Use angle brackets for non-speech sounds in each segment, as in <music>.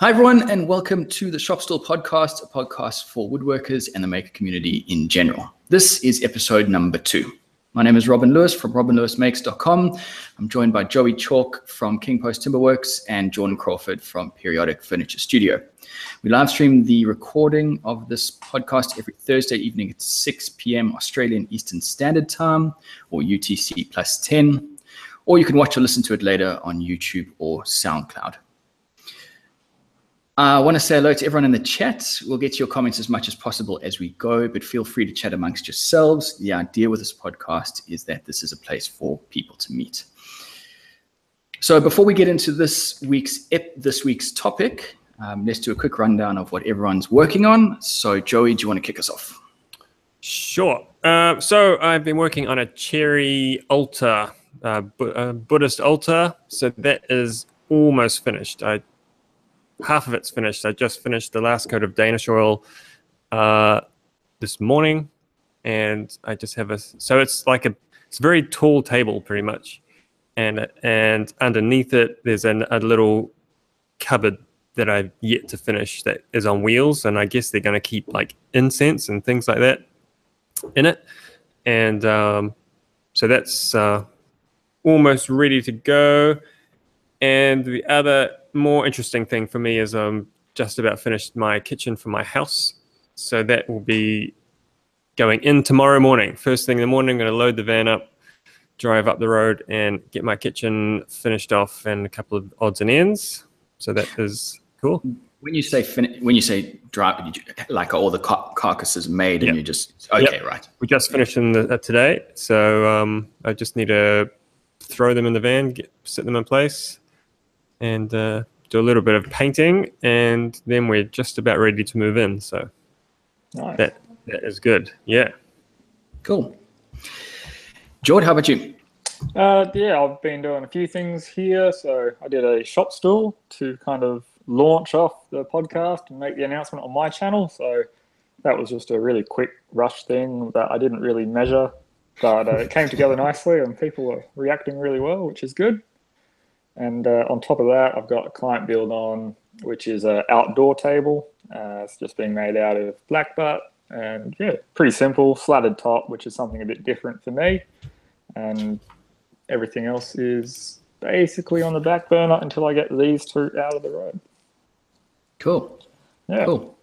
Hi, everyone, and welcome to the Shop Stall Podcast, a podcast for woodworkers and the maker community in general. This is episode number two. My name is Robin Lewis from robinlewismakes.com. I'm joined by Joey Chalk from King Post Timberworks and Jordan Crawford from Periodic Furniture Studio. We live stream the recording of this podcast every Thursday evening at 6 p.m. Australian Eastern Standard Time or UTC plus 10, or you can watch or listen to it later on YouTube or SoundCloud. I want to say hello to everyone in the chat. We'll get to your comments as much as possible as we go, but feel free to chat amongst yourselves. The idea with this podcast is that this is a place for people to meet. So before we get into this week's ep- this week's topic, um, let's do a quick rundown of what everyone's working on. So Joey, do you want to kick us off? Sure. Uh, so I've been working on a cherry altar, uh, Bu- uh, Buddhist altar. So that is almost finished. I half of it's finished. I just finished the last coat of Danish oil uh, this morning, and I just have a. So it's like a. It's a very tall table, pretty much, and and underneath it there's an, a little cupboard that I've yet to finish that is on wheels, and I guess they're going to keep like incense and things like that in it, and um, so that's uh, almost ready to go. And the other more interesting thing for me is I'm just about finished my kitchen for my house. So that will be going in tomorrow morning. First thing in the morning, I'm going to load the van up, drive up the road, and get my kitchen finished off and a couple of odds and ends. So that is cool. When you say fin- when you say drive, you, like all the car- carcasses made, Yep. and you just okay, Yep. right? We just finished in the, uh, today, so um, I just need to throw them in the van, get set them in place, and uh, do a little bit of painting, and then we're just about ready to move in. So Nice. that that is good. Yeah. Cool. George, how about you? Uh, yeah, I've been doing a few things here. So I did a shop stool to kind of launch off the podcast and make the announcement on my channel. So that was just a really quick rush thing that I didn't really measure, but uh, it came together <laughs> nicely and people were reacting really well, which is good. And uh, on top of that, I've got a client build on, which is an outdoor table. Uh, it's just being made out of black butt and yeah, pretty simple, slatted top, which is something a bit different for me. And everything else is basically on the back burner until I get these two out of the road. Cool. Yeah. Cool.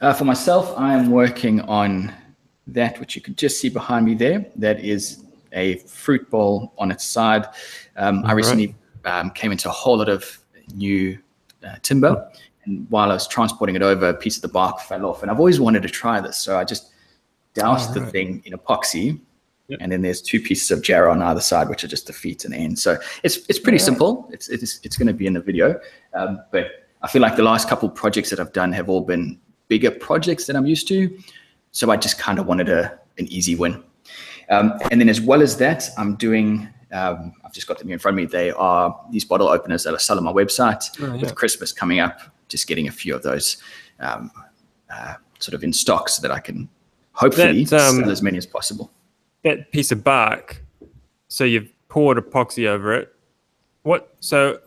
Uh, for myself, I am working on that, which you can just see behind me there. That is a fruit bowl on its side. Um, I Alright. recently um, came into a whole lot of new uh, timber, and while I was transporting it over, a piece of the bark fell off. And I've always wanted to try this, so I just doused the thing in epoxy. Yep. And then there's two pieces of jarrah on either side, which are just the feet and the end. So it's it's pretty Yeah. simple. It's it's it's going to be in the video, um, but I feel like the last couple projects that I've done have all been bigger projects than I'm used to. So I just kind of wanted a an easy win. Um, and then as well as that, I'm doing. Um, I've just got them here in front of me. They are these bottle openers that I sell on my website. Oh, yeah. With Christmas coming up, just getting a few of those um, uh, sort of in stock so that I can hopefully That, um, sell as many as possible. That piece of bark. So you've poured epoxy over it. What? So,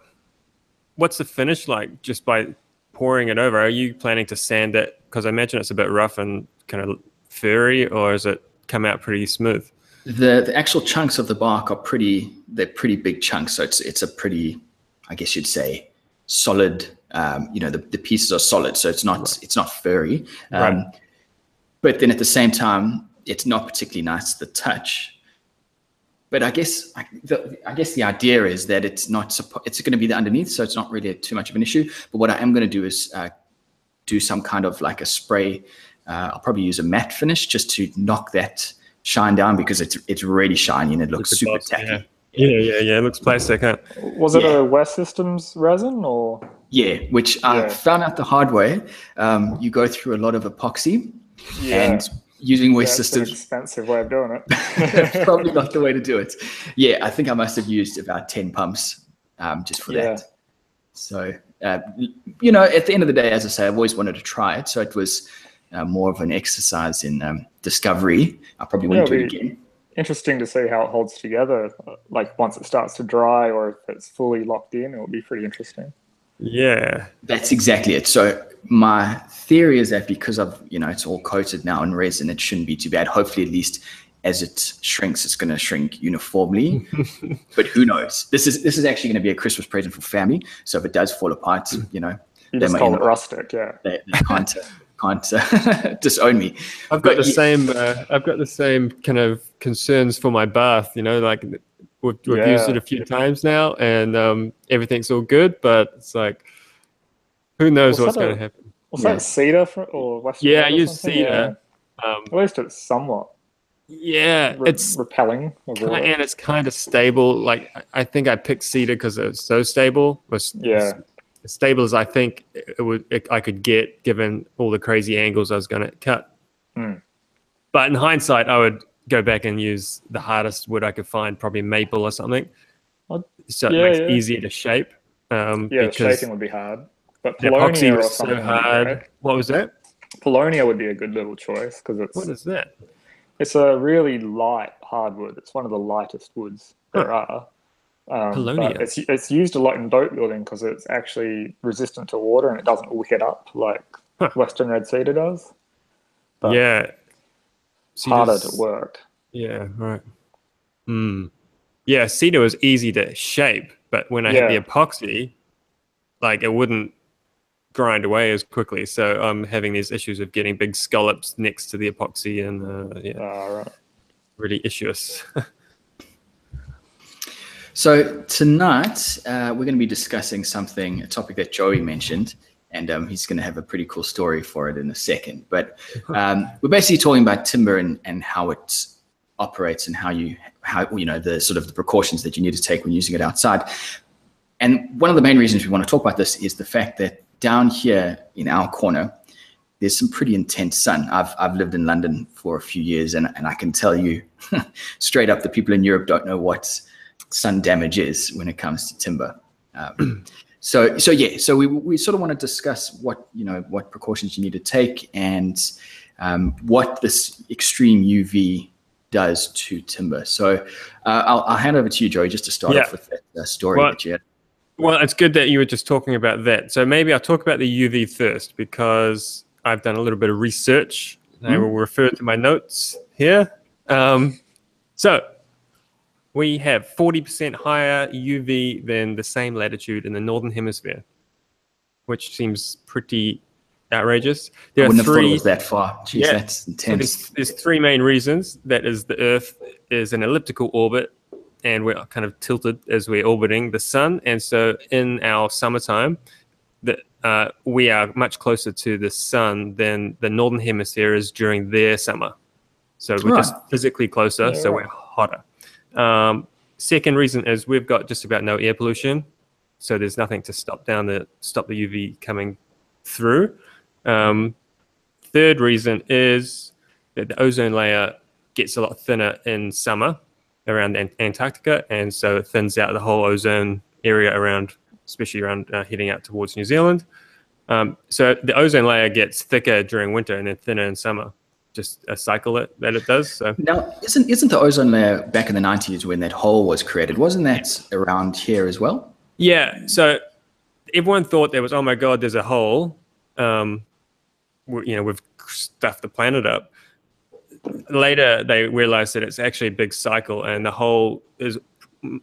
what's the finish like? Just by pouring it over, are you planning to sand it? Because I imagine it's a bit rough and kind of furry, or is it come out pretty smooth? The the actual chunks of the bark are pretty. They're pretty big chunks, so it's it's a pretty, I guess you'd say, solid. Um, you know, the, the pieces are solid, so it's not it's not furry. Um, Right. But then at the same time, it's not particularly nice to the touch. But I guess I, the, I guess the idea is that it's not it's going to be the underneath, so it's not really too much of an issue. But what I am going to do is uh, do some kind of like a spray. Uh, I'll probably use a matte finish just to knock that shine down because it's it's really shiny and it looks Looks super glossy, tacky. Yeah, yeah, yeah. It looks plastic. Huh? Was it Yeah. a West Systems resin or? Yeah, which I found out the hard way. Um, you go through a lot of epoxy, Yeah, and using waste that's an systems expensive way of doing it. <laughs> Probably not the way to do it. <laughs> Yeah, I think I must have used about 10 pumps um, just for Yeah. that. So, uh, you know, at the end of the day, as I say, I've always wanted to try it. So it was uh, more of an exercise in um, discovery. I probably wouldn't Yeah, do it again. Interesting to see how it holds together. uh, Like once it starts to dry, or if it's fully locked in, it will be pretty interesting. Yeah. That's exactly it. So my theory is that because of you know it's all coated now in resin, it shouldn't be too bad. Hopefully, at least as it shrinks, it's going to shrink uniformly. <laughs> but who knows? This is this is actually going to be a Christmas present for family. So if it does fall apart, you know, You They just might call it rustic, yeah. they, they can't <laughs> can't uh, <laughs> disown me. I've got But the ye- same. Uh, I've got the same kind of concerns for my bath. You know, like we've, we've used it a few times now, and um, everything's all good. But it's like, who knows What's what's going to happen? Was Yeah. that cedar for, or Western Yeah, I Red use cedar. Yeah. Um, At least it's somewhat yeah, re- it's repelling. Of and it's kind of stable. Like I- I think I picked cedar because it's so stable. Was Yeah. As stable as I think it would it, I could get given all the crazy angles I was going to cut. Hmm. But in hindsight, I would go back and use the hardest wood I could find, probably maple or something. So it makes yeah. it easier to shape. Um, Yeah, because shaping would be hard. But Paulownia or something so hard. great. What was that? Paulownia would be a good little choice because it's What is that? it's a really light hardwood. It's one of the lightest woods there are. Um. It's it's used a lot in boat building because it's actually resistant to water and it doesn't wick it up like Huh. Western red cedar does. But yeah. Harder to work. Yeah, right. Hmm. Yeah, cedar was easy to shape, but when I had the epoxy, like it wouldn't grind away as quickly. So I'm having these issues of getting big scallops next to the epoxy, and uh, yeah, Uh, right. really issuous. <laughs> So tonight uh, we're going to be discussing something, a topic that Joey mentioned, and um, he's going to have a pretty cool story for it in a second. But <laughs> um, we're basically talking about timber and, and how it operates and how you how you know the sort of the precautions that you need to take when using it outside. And one of the main reasons we want to talk about this is the fact that down here in our corner, there's some pretty intense sun. I've I've lived in London for a few years, and and I can tell you <laughs> straight up, the people in Europe don't know what sun damage is when it comes to timber. Um, <clears throat> so so yeah, so we we sort of want to discuss what you know what precautions you need to take and um, what this extreme UV does to timber. So uh, I'll, I'll hand over to you, Joey, just to start Yeah. off with that uh, story Well, that you had. well, it's good that you were just talking about that. So maybe I'll talk about the UV first because I've done a little bit of research. I Mhm. will refer to my notes here. Um, so we have 40% higher UV than the same latitude in the northern hemisphere, which seems pretty outrageous. I There are wouldn't have thought it was that far. Jeez, Yeah. that's So intense. there's, there's three main reasons. That is, the Earth is an elliptical orbit, and we're kind of tilted as we're orbiting the sun. And so, in our summertime, that uh, we are much closer to the sun than the northern hemisphere is during their summer. So we're just physically closer, so we're hotter. Um, second reason is we've got just about no air pollution, so there's nothing to stop down the stop the UV coming through. Um, third reason is that the ozone layer gets a lot thinner in summer around Antarctica, and so it thins out the whole ozone area around, especially around uh, heading out towards New Zealand. Um, so the ozone layer gets thicker during winter and then thinner in summer. Just a cycle that, that it does. So Now, isn't isn't the ozone layer back in the nineties when that hole was created? Wasn't that around here as well? Yeah. So everyone thought there was, oh my God, there's a hole. Um, you know, we've stuffed the planet up. Later, they realized that it's actually a big cycle, and the hole is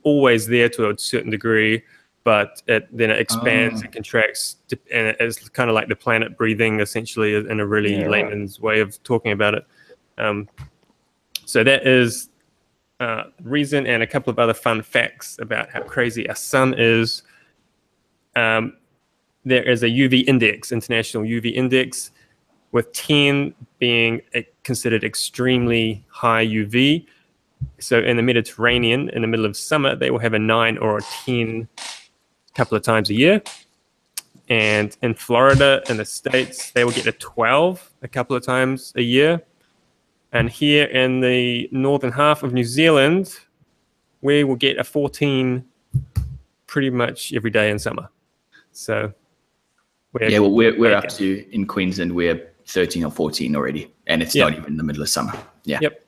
always there to a certain degree, but it then it expands Oh. and contracts, and it's kind of like the planet breathing, essentially, in a really Yeah, right. layman's way of talking about it. Um, so that is uh, reason and a couple of other fun facts about how crazy our sun is. Um, there is a UV index, international UV index, with 10 being considered extremely high UV. So in the Mediterranean, in the middle of summer, they will have a 9 or a 10 a couple of times a year. And in Florida, in the States, they will get a 12 a couple of times a year. And here in the northern half of New Zealand, we will get a 14 pretty much every day in summer. So Yeah, well, we're we're up to in Queensland. We're thirteen or fourteen already, and it's Yeah. not even in the middle of summer. Yeah. Yep.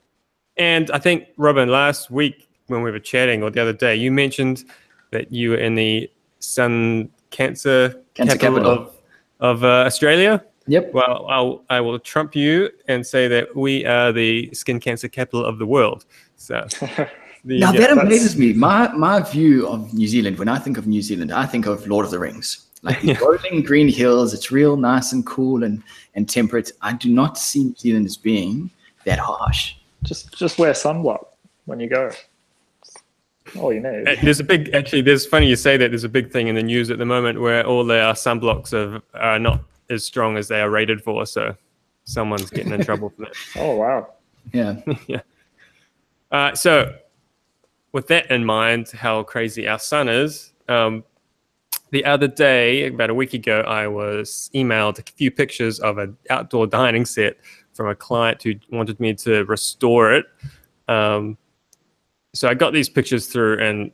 And I think, Robin, last week when we were chatting or the other day, you mentioned that you were in the sun cancer, Cancer capital, capital. of of uh, Australia. Yep. Well, I'll I will trump you and say that we are the skin cancer capital of the world. So <laughs> the, Now yeah, that amazes me. My my view of New Zealand, when I think of New Zealand, I think of Lord of the Rings. Like these <laughs> rolling green hills, it's real nice and cool and, and temperate. I do not see New Zealand as being that harsh. just just wear sunblock when you go. All you need. Uh, There's a big, actually, there's funny you say that. There's a big thing in the news at the moment where all their sunblocks are, are not as strong as they are rated for. So someone's getting in trouble for that. <laughs> Oh wow. <laughs> Yeah. Uh, so, with that in mind, how crazy our sun is, um, the other day, about a week ago, I was emailed a few pictures of an outdoor dining set from a client who wanted me to restore it. Um, so I got these pictures through, and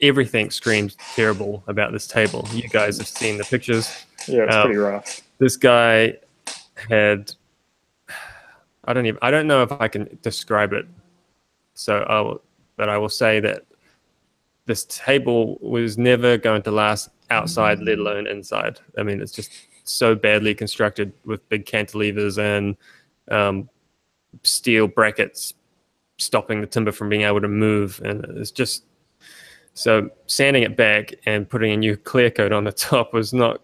everything screams terrible about this table. You guys have seen the pictures Yeah, it's Um, pretty rough. this guy had I don't even I don't know if I can describe it. So I will, but I will say that this table was never going to last outside, let alone inside. I mean, it's just so badly constructed with big cantilevers and um, steel brackets stopping the timber from being able to move, and it's just so sanding it back and putting a new clear coat on the <laughs> top was not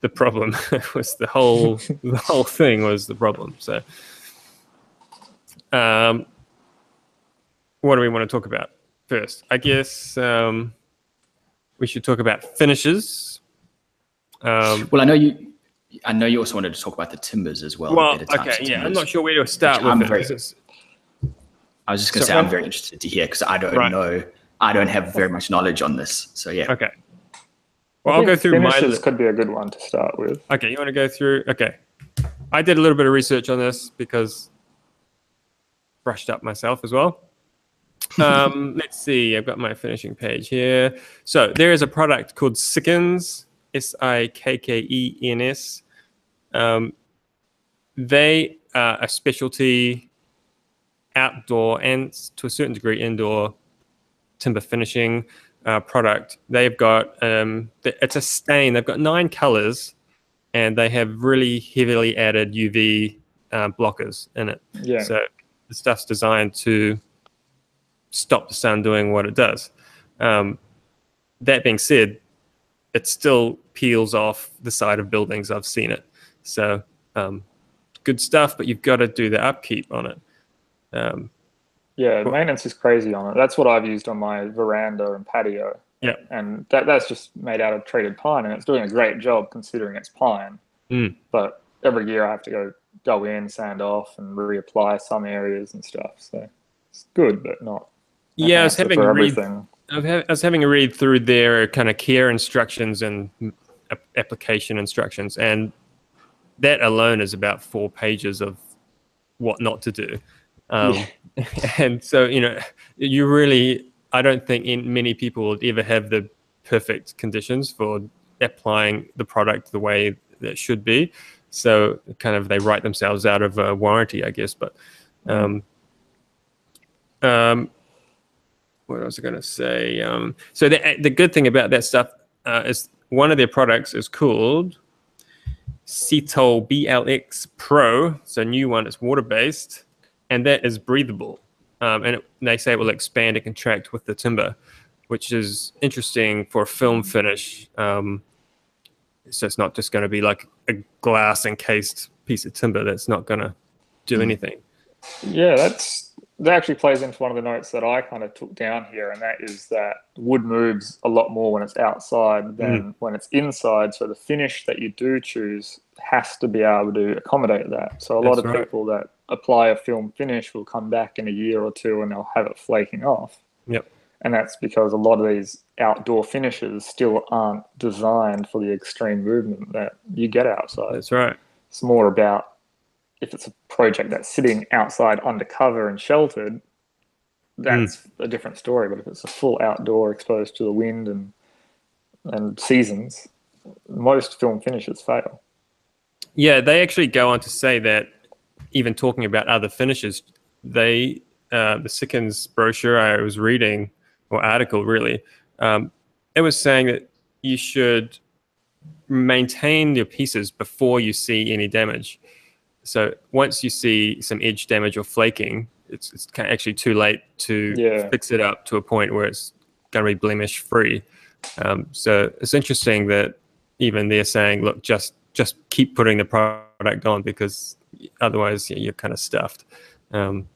the problem. <laughs> it was the whole <laughs> the whole thing was the problem. So, um, what do we want to talk about first? I guess um, we should talk about finishes. Um, Well, I know you. I know you also wanted to talk about the timbers as well. well, the better types okay, yeah, I'm not sure where to start with I'm it. very- I was just going to So say I'm very interested to hear because I don't Right. know. I don't have very much knowledge on this. So yeah. Okay. Well, I'll go through my. finishes li- could be a good one to start with. Okay, you want to go through? Okay. I did a little bit of research on this because brushed up myself as well. Um, <laughs> let's see, I've got my finishing page here. So there is a product called Sikkens, S I K K E N S. Um, they are a specialty outdoor and to a certain degree indoor timber finishing uh, product. They've got um, it's a stain. They've got nine colors, and they have really heavily added UV uh, blockers in it. Yeah. So the stuff's designed to stop the sun doing what it does. Um, that being said, it still peels off the side of buildings. I've seen it. So um, good stuff, but you've got to do the upkeep on it. Um, Yeah, maintenance is crazy on it. That's what I've used on my veranda and patio. Yeah. And that, that's just made out of treated pine and it's doing a great job considering it's pine. Mm. But every year I have to go go in, sand off and reapply some areas and stuff. So it's good, but not yeah, I was having for a read everything. I was ha- I was having a read through their kind of care instructions and application instructions, and that alone is about four pages of what not to do. Um, <laughs> and so, you know, you really, I don't think in, many people would ever have the perfect conditions for applying the product the way that should be. So, kind of, they write themselves out of a warranty, I guess. But, um, um, what was I going to say? Um, so the the good thing about that stuff uh, is one of their products is called Cetol BLX Pro. So a new one. It's water based, and that is breathable. Um, and it, they say it will expand and contract with the timber, which is interesting for a film finish. Um, so it's not just going to be like a glass encased piece of timber that's not going to do anything. Yeah, that's that actually plays into one of the notes that I kind of took down here, and that is that wood moves a lot more when it's outside than mm. when it's inside. So the finish that you do choose has to be able to accommodate that. So a lot of right. people that apply a film finish will come back in a year or two and they'll have it flaking off. Yep. And that's because a lot of these outdoor finishes still aren't designed for the extreme movement that you get outside. That's right. It's more about if it's a project that's sitting outside undercover and sheltered, that's a different story. But if it's a full outdoor exposed to the wind and and seasons, most film finishes fail. Yeah, they actually go on to say that even talking about other finishes, they uh, the Sikkens brochure I was reading or article really, um, it was saying that you should maintain your pieces before you see any damage. So once you see some edge damage or flaking, it's, it's actually too late to Yeah. fix it up to a point where it's going to be blemish free. Um, so it's interesting that even they're saying, look, just just keep putting the product on because otherwise yeah, you're kind of stuffed. Um,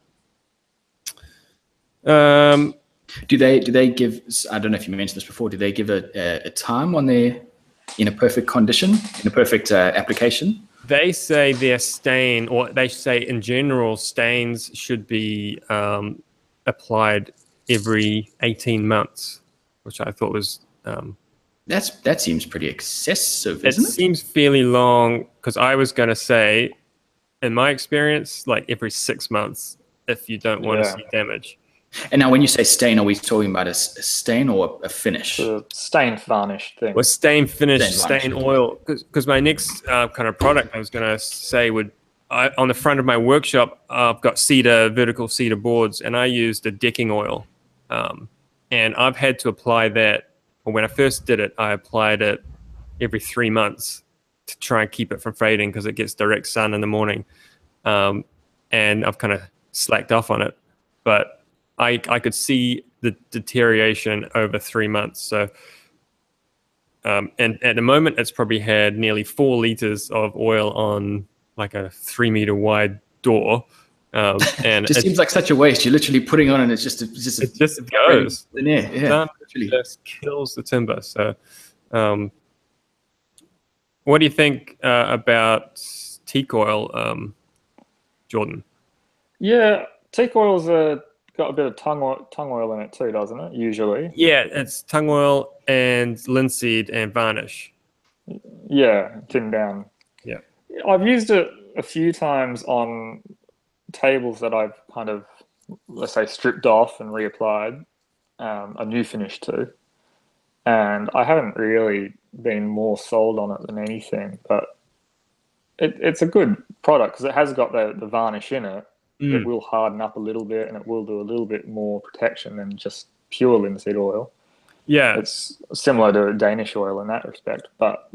um, Do they do they give? I don't know if you mentioned this before. Do they give a, a, a time on their in a perfect condition, in a perfect uh, application? They say their stain, or they say in general, stains should be um, applied every 18 months, which I thought was. Um, That's that seems pretty excessive, it isn't it? seems fairly long because I was going to say, in my experience, like every six months if you don't want to Yeah. see damage. And now, when you say stain, are we talking about a stain or a finish? The stained varnish thing. Well, stain finish, Stain stain varnish. oil. Because my next uh, kind of product I was going to say would, I, on the front of my workshop, uh, I've got cedar, vertical cedar boards, and I used a decking oil. Um, and I've had to apply that, or when I first did it, I applied it every three months to try and keep it from fading because it gets direct sun in the morning. Um, and I've kind of slacked off on it. But I, I could see the deterioration over three months. So, um, and at the moment, it's probably had nearly four liters of oil on like a three meter wide door. Um, <laughs> and it just it, seems like such a waste. You're literally putting on, and it's just a, it's just a it just goes. in there. Yeah, Done. literally. just kills the timber. So, um, what do you think uh, about teak oil, um, Jordan? yeah, teak oil is uh, got a bit of tung oil, tung oil in it too, doesn't it? Usually. Yeah, it's tung oil and linseed and varnish. Yeah, thinned down. Yeah. I've used it a few times on tables that I've kind of, let's say, stripped off and reapplied um, a new finish to. And I haven't really been more sold on it than anything, but it, it's a good product because it has got the, the varnish in it. It mm. will harden up a little bit and it will do a little bit more protection than just pure linseed oil. Yeah, It's similar to Danish oil in that respect, but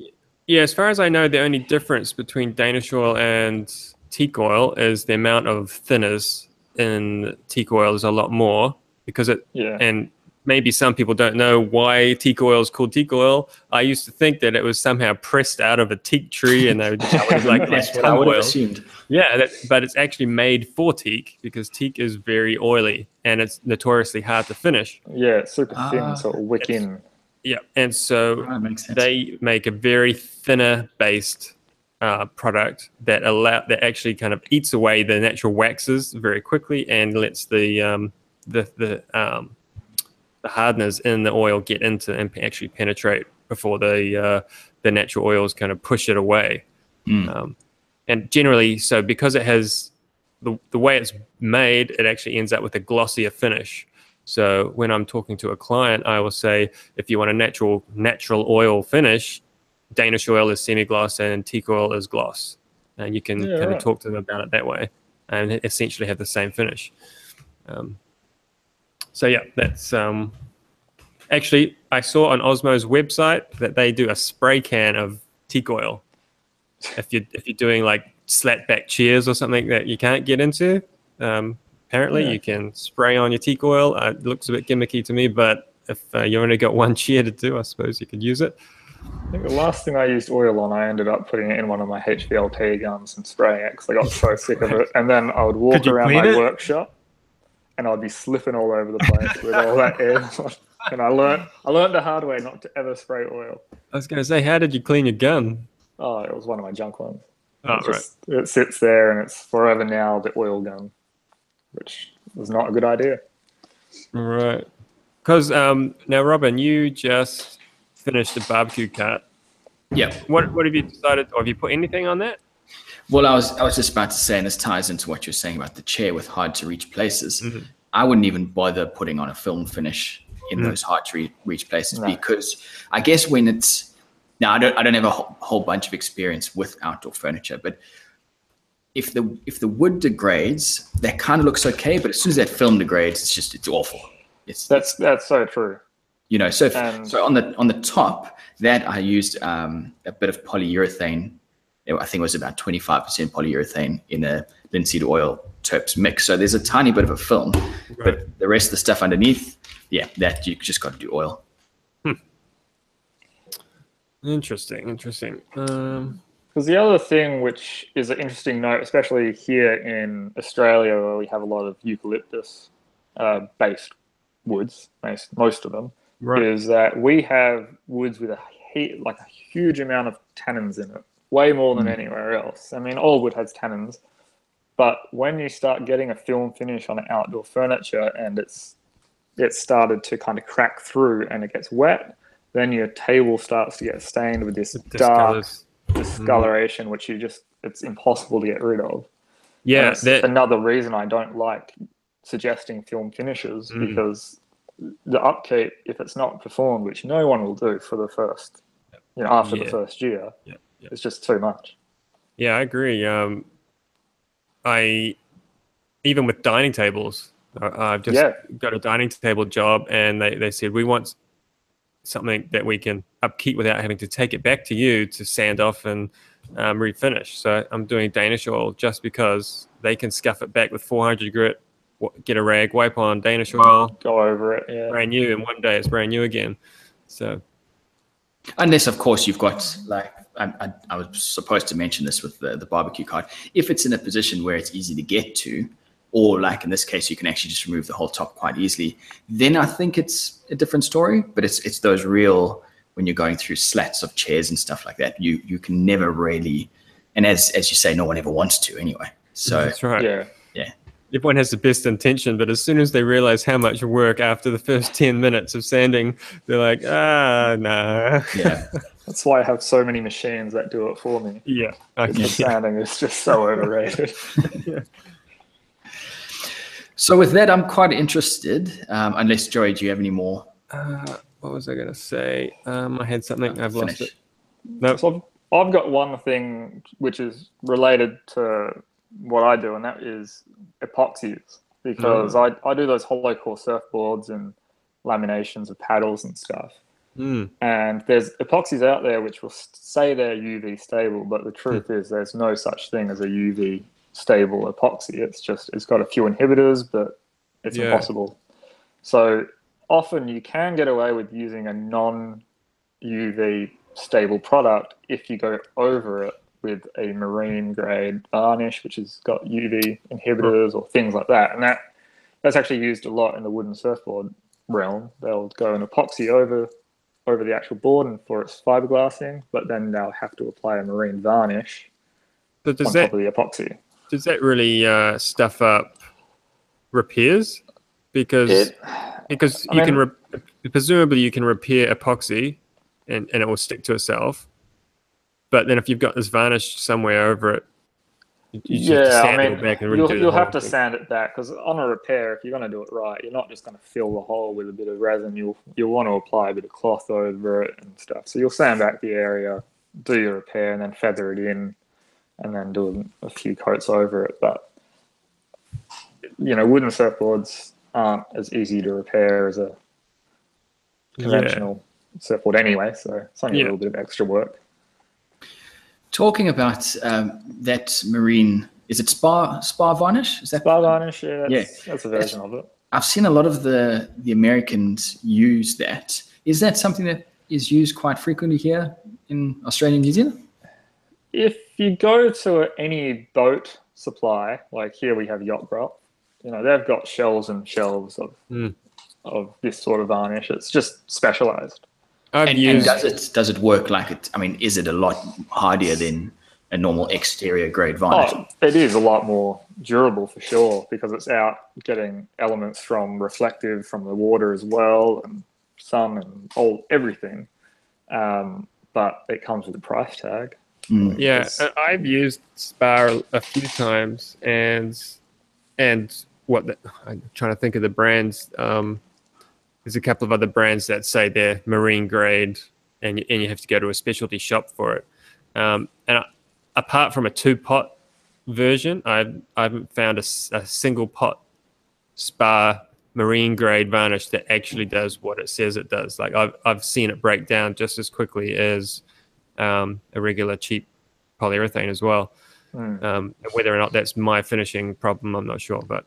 Yeah, as far as I know, the only difference between Danish oil and teak oil is the amount of thinners in teak oil is a lot more because it yeah. and maybe some people don't know why teak oil is called teak oil. I used to think that it was somehow pressed out of a teak tree and they would that was <laughs> like That's that what I tung would have oil. assumed. Yeah, that, but it's actually made for teak because teak is very oily and it's notoriously hard to finish. Yeah, it's super thin, Ah, sort of wick in. Yeah, and so Right, they make a very thinner based uh, product that allow that actually kind of eats away the natural waxes very quickly and lets the um, the the um, the hardness in the oil get into and actually penetrate before the uh, the natural oils kind of push it away. Mm. Um, and generally, so because it has the the way it's made, it actually ends up with a glossier finish. So when I'm talking to a client, I will say, if you want a natural natural oil finish, Danish oil is semi-gloss and teak oil is gloss, and you can Yeah, kind right. of talk to them about it that way, and essentially have the same finish. Um, so yeah, that's um, actually I saw on Osmo's website that they do a spray can of teak oil. If you if you're doing like slat back chairs or something that you can't get into, um, apparently Yeah. you can spray on your teak oil. Uh, it looks a bit gimmicky to me, but if uh, you only got <laughs> one chair to do, I suppose you could use it. I think the last thing I used oil on, I ended up putting it in one of my HVLP guns and spraying it because I got so sick of it. <laughs> And then I would walk around my it? workshop and I'd be slipping all over the place with all that air. <laughs> and I learned I learned the hard way not to ever spray oil. I was going to say, how did you clean your gun? Oh, it was one of my junk ones. Oh, it, just, it sits there and it's forever now the oil gun, which was not a good idea. Right. Because um, now, Robin, you just finished a barbecue cut. Yeah. What what have you decided? Or have you put anything on that? Well, I was I was just about to say, and this ties into what you're saying about the chair with hard to reach places. Mhm. I wouldn't even bother putting on a film finish in Mm. those hard to re- reach places because I guess when it's now I don't I don't have a whole, whole bunch of experience with outdoor furniture, but if the if the wood degrades, that kind of looks okay, but as soon as that film degrades, it's just it's awful. It's That's that's so true. You know, so if, And- so on the on the top that I used um, a bit of polyurethane. I think it was about twenty five percent polyurethane in a linseed oil terps mix. So there's a tiny bit of a film, but the rest of the stuff underneath, yeah, that you just got to do oil. Interesting, interesting. Um, Because the other thing, which is an interesting note, especially here in Australia, where we have a lot of eucalyptus uh, based woods, most, most of them, right. is that we have woods with a he- like a huge amount of tannins in it, way more than Mm. anywhere else. I mean, all wood has tannins, but when you start getting a film finish on an outdoor furniture and it's it's started to kind of crack through and it gets wet, then your table starts to get stained with this dark discoloration, which you just it's impossible to get rid of. Yeah, that, another reason I don't like suggesting film finishes Mm. because the upkeep, if it's not performed, which no one will do for the first, you know, after Yeah. the first year, Yeah, yeah. it's just too much. yeah, I agree. Um, I even with dining tables, I've just Yeah. got a dining table job, and they, they said we want something that we can upkeep without having to take it back to you to sand off and um, refinish. So I'm doing Danish oil just because they can scuff it back with 400 grit, get a rag, wipe on Danish oil, Go over it. Yeah. brand new, and one day it's brand new again. So Unless, of course, you've got mm. like I, I, I was supposed to mention this with the, the barbecue card. If it's in a position where it's easy to get to, or like in this case, you can actually just remove the whole top quite easily, then I think it's a different story. But it's it's those real when you're going through slats of chairs and stuff like that. You you can never really, and as as you say, no one ever wants to anyway. So that's right. Yeah. Everyone has the best intention, but as soon as they realize how much work after the first <laughs> 10 minutes of sanding, they're like, ah, nah. yeah. <laughs> That's why I have so many machines that do it for me. yeah. The Okay. sanding is just so <laughs> overrated. yeah. So with that, I'm quite interested. Um, unless Joey, do you have any more? Uh, what was I going to say? Um, I had something. I've lost it. No. So I've, I've got one thing which is related to what I do, and that is epoxies. Because I, I do those hollow core surfboards and laminations of paddles and stuff. Mm, And there's epoxies out there which will say they're UV stable, but the truth is there's no such thing as a UV stable epoxy. It's just it's got a few inhibitors, but it's Yeah. impossible. So often you can get away with using a non UV stable product if you go over it with a marine grade varnish, which has got UV inhibitors or things like that. And that that's actually used a lot in the wooden surfboard realm. They'll go an epoxy over over the actual board and for its fiberglassing, but then they'll have to apply a marine varnish on does that top of the epoxy. does that really uh, stuff up repairs? Because It, because I you can mean- re- presumably you can repair epoxy, and, and it will stick to itself. But then if you've got this varnish somewhere over it, you, you just have to yeah, sand I it mean, all back and you'll, you'll have to thing. sand it back because on a repair, if you're going to do it right, you're not just going to fill the hole with a bit of resin. You'll you'll want to apply a bit of cloth over it and stuff. So you'll sand back the area, do your repair, and then feather it in, and then do a, a few coats over it. But you know, wooden surfboards aren't as easy to repair as a Yeah. conventional surfboard anyway. So it's only Yeah. a little bit of extra work. Talking about um, that marine, is it spar spar varnish? Is that Bar varnish, yeah, that's, Yeah. that's a version of it. I've seen a lot of the the Americans use that. Is that something that is used quite frequently here in Australia and New Zealand? if you go to any boat supply, like here we have Yacht Grop, you know, they've got shelves and shelves of Mm. of this sort of varnish. It's just specialized. I've And, and used does it does it work like it? I mean, is it a lot hardier than a normal exterior grade varnish? Oh, it is a lot more durable for sure because it's out getting elements from reflective from the water as well and sun and all everything. Um, but it comes with a price tag. Mm. Yeah, I've used Spar a few times, and and what the, I'm trying to think of the brands. Um, there's a couple of other brands that say they're marine grade, and you- and you have to go to a specialty shop for it. Um, and I, apart from a two pot version, I I haven't found a single pot Spar marine grade varnish that actually does what it says it does. Like I've I've seen it break down just as quickly as um, a regular cheap polyurethane as well. Mm. Um, whether or not that's my finishing problem, I'm not sure. But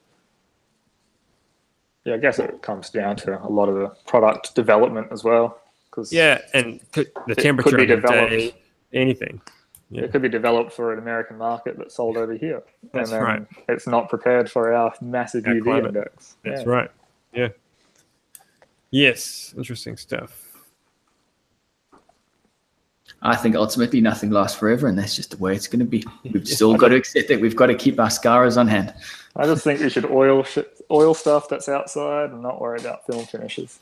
Yeah, I guess it comes down to a lot of the product development as well. Because yeah, and could, the could temperature be developed. day, anything. yeah. it could be developed for an American market that's sold over here. That's and then right. It's not prepared for our massive Our UV climate. index. That's Yeah. right. Yeah. Yes, interesting stuff. I think ultimately nothing lasts forever, and that's just the way it's going to be. We've <laughs> still got to accept that We've got to keep our scaras on hand. I just think we should oil shit, oil stuff that's outside and not worry about film finishes.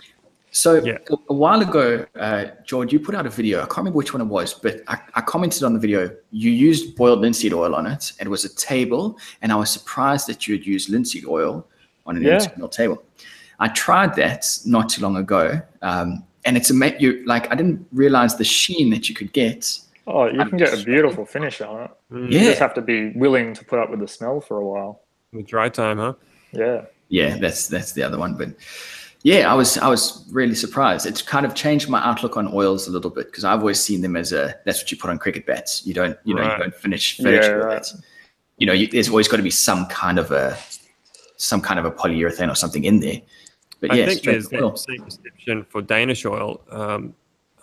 So Yeah. a, a while ago, uh, George, you put out a video. I can't remember which one it was, but I, I commented on the video. You used boiled linseed oil on it. It was a table, and I was surprised that you had used linseed oil on an Yeah. internal table. I tried that not too long ago, um, and it's a ama- you like I didn't realize the sheen that you could get. Oh, you I'm can get a just- beautiful finish on it. Mm, You just have to be willing to put up with the smell for a while. The dry time, huh? Yeah. Yeah, that's that's the other one. But yeah, I was I was really surprised. It's kind of changed my outlook on oils a little bit because I've always seen them as a that's what you put on cricket bats. You don't you know Right. you don't finish Yeah, with right. You know, you, there's always got to be some kind of a some kind of a polyurethane or something in there. But I yeah, think there's oil. that same perception for Danish oil. Um,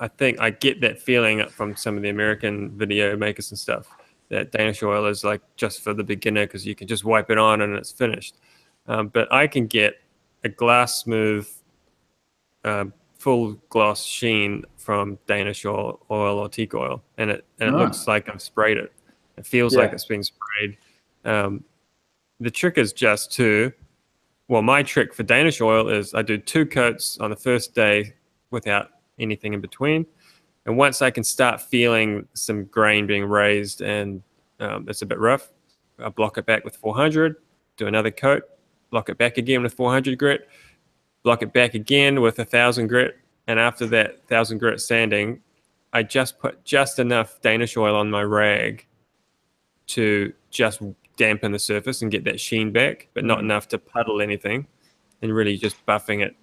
I think I get that feeling from some of the American video makers and stuff that Danish oil is like just for the beginner because you can just wipe it on and it's finished. Um, but I can get a glass smooth, uh, full gloss sheen from Danish oil, oil or teak oil, and it and it Ah. looks like I've sprayed it. It feels like Yeah. it's been sprayed. Um, the trick is just to well, my trick for Danish oil is I do two coats on the first day without anything in between. And once I can start feeling some grain being raised and um, it's a bit rough, I block it back with 400, do another coat, block it back again with 400 grit, block it back again with a 1000 grit. And after that 1000 grit sanding, I just put just enough Danish oil on my rag to just dampen the surface and get that sheen back, but not enough to puddle anything, and really just buffing it,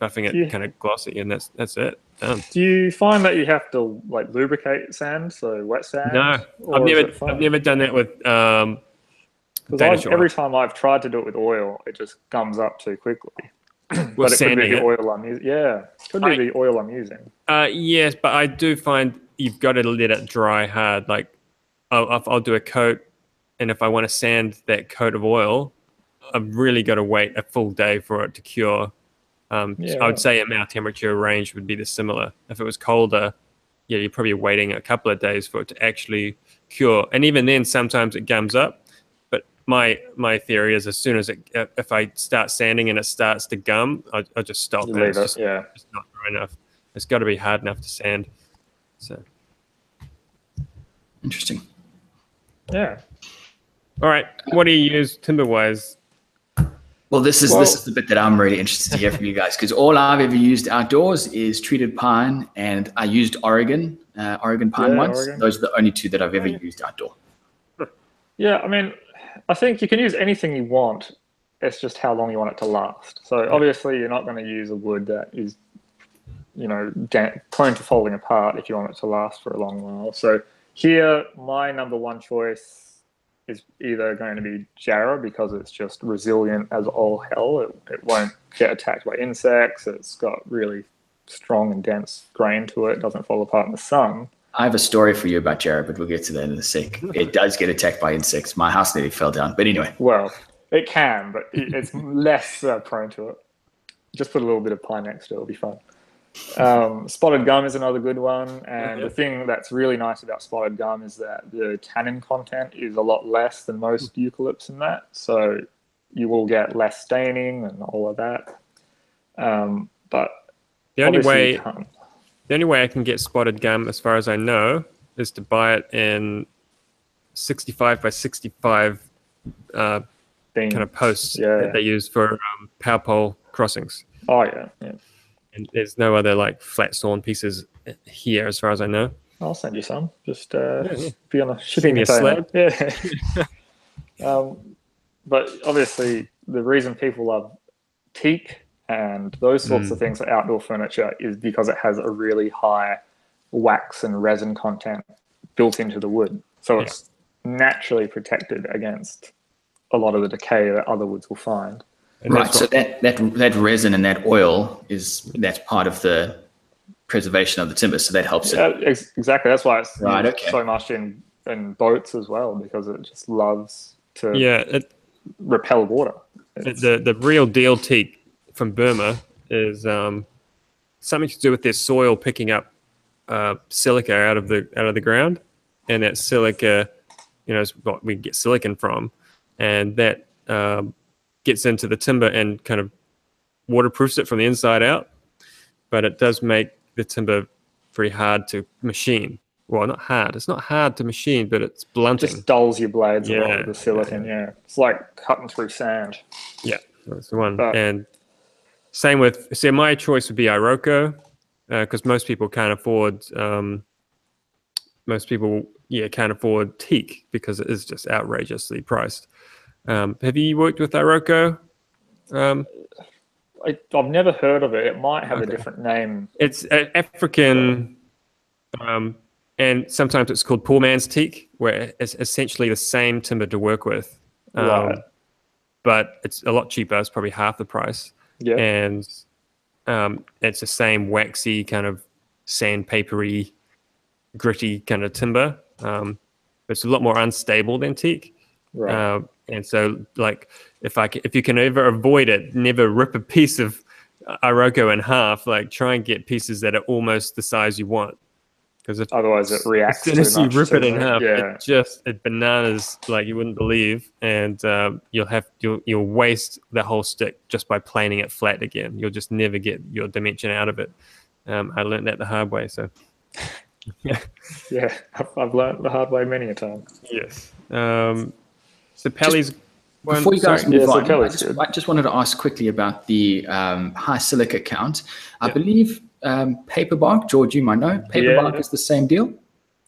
buffing it Yeah. kind of glossy, and that's that's it. Done. Do you find that you have to like lubricate sand, so wet sand? No, I've never? I've never done that with um, 'Cause Danish I've- oil. every time I've tried to do it with oil, it just gums up too quickly. <clears throat> with but it could be the oil I'm using. Yeah, It could be I- the oil I'm using. Uh, yes, but I do find you've got to let it dry hard. Like, I'll, I'll- do a coat, and if I want to sand that coat of oil, I've really got to wait a full day for it to cure. Um, so Yeah, I would say say our temperature range would be the similar. If it was colder, yeah, you're probably waiting a couple of days for it to actually cure. And even then, sometimes it gums up. But my my theory is, as soon as it, if I start sanding and it starts to gum, I, I just stop. You and it's it. just Yeah. it's not dry enough. It's got to be hard enough to sand. So, Interesting. Yeah. all right, what do you use timber wise? Well, this is Well- this is the bit that I'm really interested to hear from you guys because all I've ever used outdoors is treated pine, and I used Oregon uh, Oregon pine Yeah, once. Oregon. Those are the only two that I've ever yeah. used outdoor. Yeah, I mean, I think you can use anything you want. It's just how long you want it to last. So obviously, you're not going to use a wood that is, you know, prone to falling apart if you want it to last for a long while. So here, my number one choice is either going to be Jarrah because it's just resilient as all hell. It, it won't get attacked by insects. It's got really strong and dense grain to it. It doesn't fall apart in the sun. I have a story for you about Jarrah, but we'll get to that in a sec. <laughs> It does get attacked by insects. My house nearly fell down. But anyway, Well, it can, but <laughs> it's less uh, prone to it. Just put a little bit of pine next to it, it'll be fun. Um, spotted gum is another good one, and the thing that's really nice about spotted gum is that the tannin content is a lot less than most eucalypts in that, so you will get less staining and all of that. Um, but The only way the only way I can get spotted gum, as far as I know, is to buy it in 65 by 65 uh, kind of posts Yeah. that they use for um, power pole crossings. Oh yeah, yeah. And there's no other like flat sawn pieces here, as far as I know. I'll send you some. Just uh, Yeah, yeah. be on a shipping container. Yeah. <laughs> um, but obviously, the reason people love teak and those sorts of hmm. things for outdoor furniture is because it has a really high wax and resin content built into the wood. So Yeah. it's naturally protected against a lot of the decay that other woods will find. And Right. So that, that that resin and that oil is that's part of the preservation of the timber. So that helps it. Ex- exactly. That's why it's Right, okay. so much in, in boats as well because it just loves to yeah, it, repel water. It's- the the real deal teak from Burma is um, something to do with their soil picking up uh, silica out of the out of the ground, and that silica, you know, is what we get silicon from, and that um, gets into the timber and kind of waterproofs it from the inside out, but it does make the timber very hard to machine. Well, not hard. It's not hard to machine, but it's blunting. just dulls your blades a lot Yeah, with the silicon. Yeah. It's like cutting through sand. Yeah, that's the one. But- and same with, see, my choice would be Iroko because most people can't afford, um, most people, yeah, can't afford teak because it is just outrageously priced. Um, have you worked with Iroko? Um, I, I've never heard of it. It might have Okay. a different name. it's an African, um, and sometimes it's called poor man's teak, where it's essentially the same timber to work with. Um, Right. But it's a lot cheaper. It's probably half the price. Yeah. and um, it's the same waxy kind of sandpapery, gritty kind of timber. Um, it's a lot more unstable than teak, right. uh, and so like if I ca- if you can ever avoid it, never rip a piece of Iroko in half. Like try and get pieces that are almost the size you want, because Otherwise, it reacts as soon as you much rip it in half, Yeah. it just it bananas like you wouldn't believe, and um, you'll have you'll you'll waste the whole stick just by planing it flat again. You'll just never get your dimension out of it. Um, I learned that the hard way. So <laughs> Yeah. I've, I've learned the hard way many a time. yes. Um, so Pelly's one. Before you guys sorry. move Yeah, on, I just. I just wanted to ask quickly about the um, high silica count. I Yeah. believe um, paper bark, George, you might know, paper Yeah. bark is the same deal.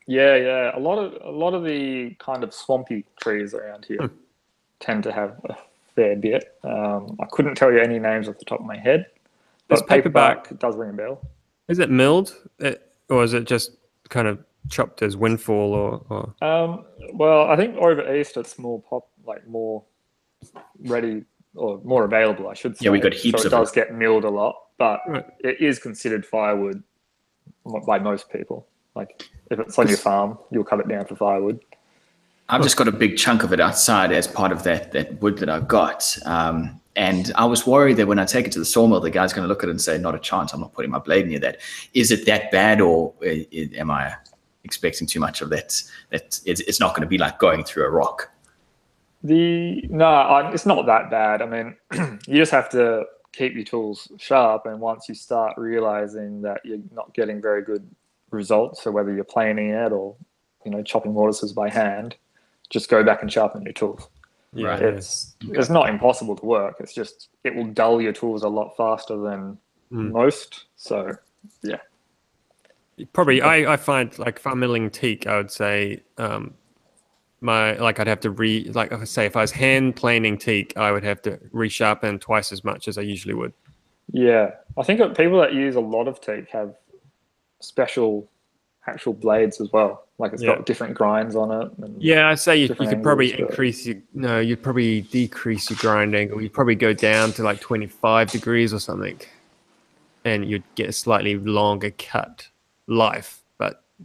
Yeah, yeah. A lot of a lot of the kind of swampy trees around here Hmm. tend to have a fair bit. Um, I couldn't tell you any names off the top of my head, Does but paper paperback- bark does ring a bell. Is it milled, it, or is it just kind of chopped as windfall, or, or Um, well, I think over east it's more pop, like more ready or more available, I should say. Yeah, we got heaps so of it it. does get milled a lot, but Right. it is considered firewood by most people. Like if it's on your farm, you'll cut it down for firewood. I've just got a big chunk of it outside as part of that that wood that I've got. Um, and I was worried that when I take it to the sawmill, the guy's going to look at it and say, "Not a chance! I'm not putting my blade near that." Is it that bad, or i- i- am I expecting too much of that? That it's, it's not going to be like going through a rock. The no, I, it's not that bad. I mean, <clears throat> you just have to keep your tools sharp, and once you start realizing that you're not getting very good results, so whether you're planing it or you know chopping mortises by hand, just go back and sharpen your tools. yeah, Right. yeah. It's it's not impossible to work. It's just it will dull your tools a lot faster than Mm. most. So yeah, Probably, I, I find like if I'm milling teak, I would say um, my like I'd have to re like I say if I was hand planing teak, I would have to resharpen twice as much as I usually would. yeah, I think people that use a lot of teak have special actual blades as well. Like it's Yeah. got different grinds on it. And Yeah, I'd say you, you could probably but- increase your no, you'd probably decrease your grind angle. You'd probably go down to like 25 degrees or something, and you'd get a slightly longer cut life,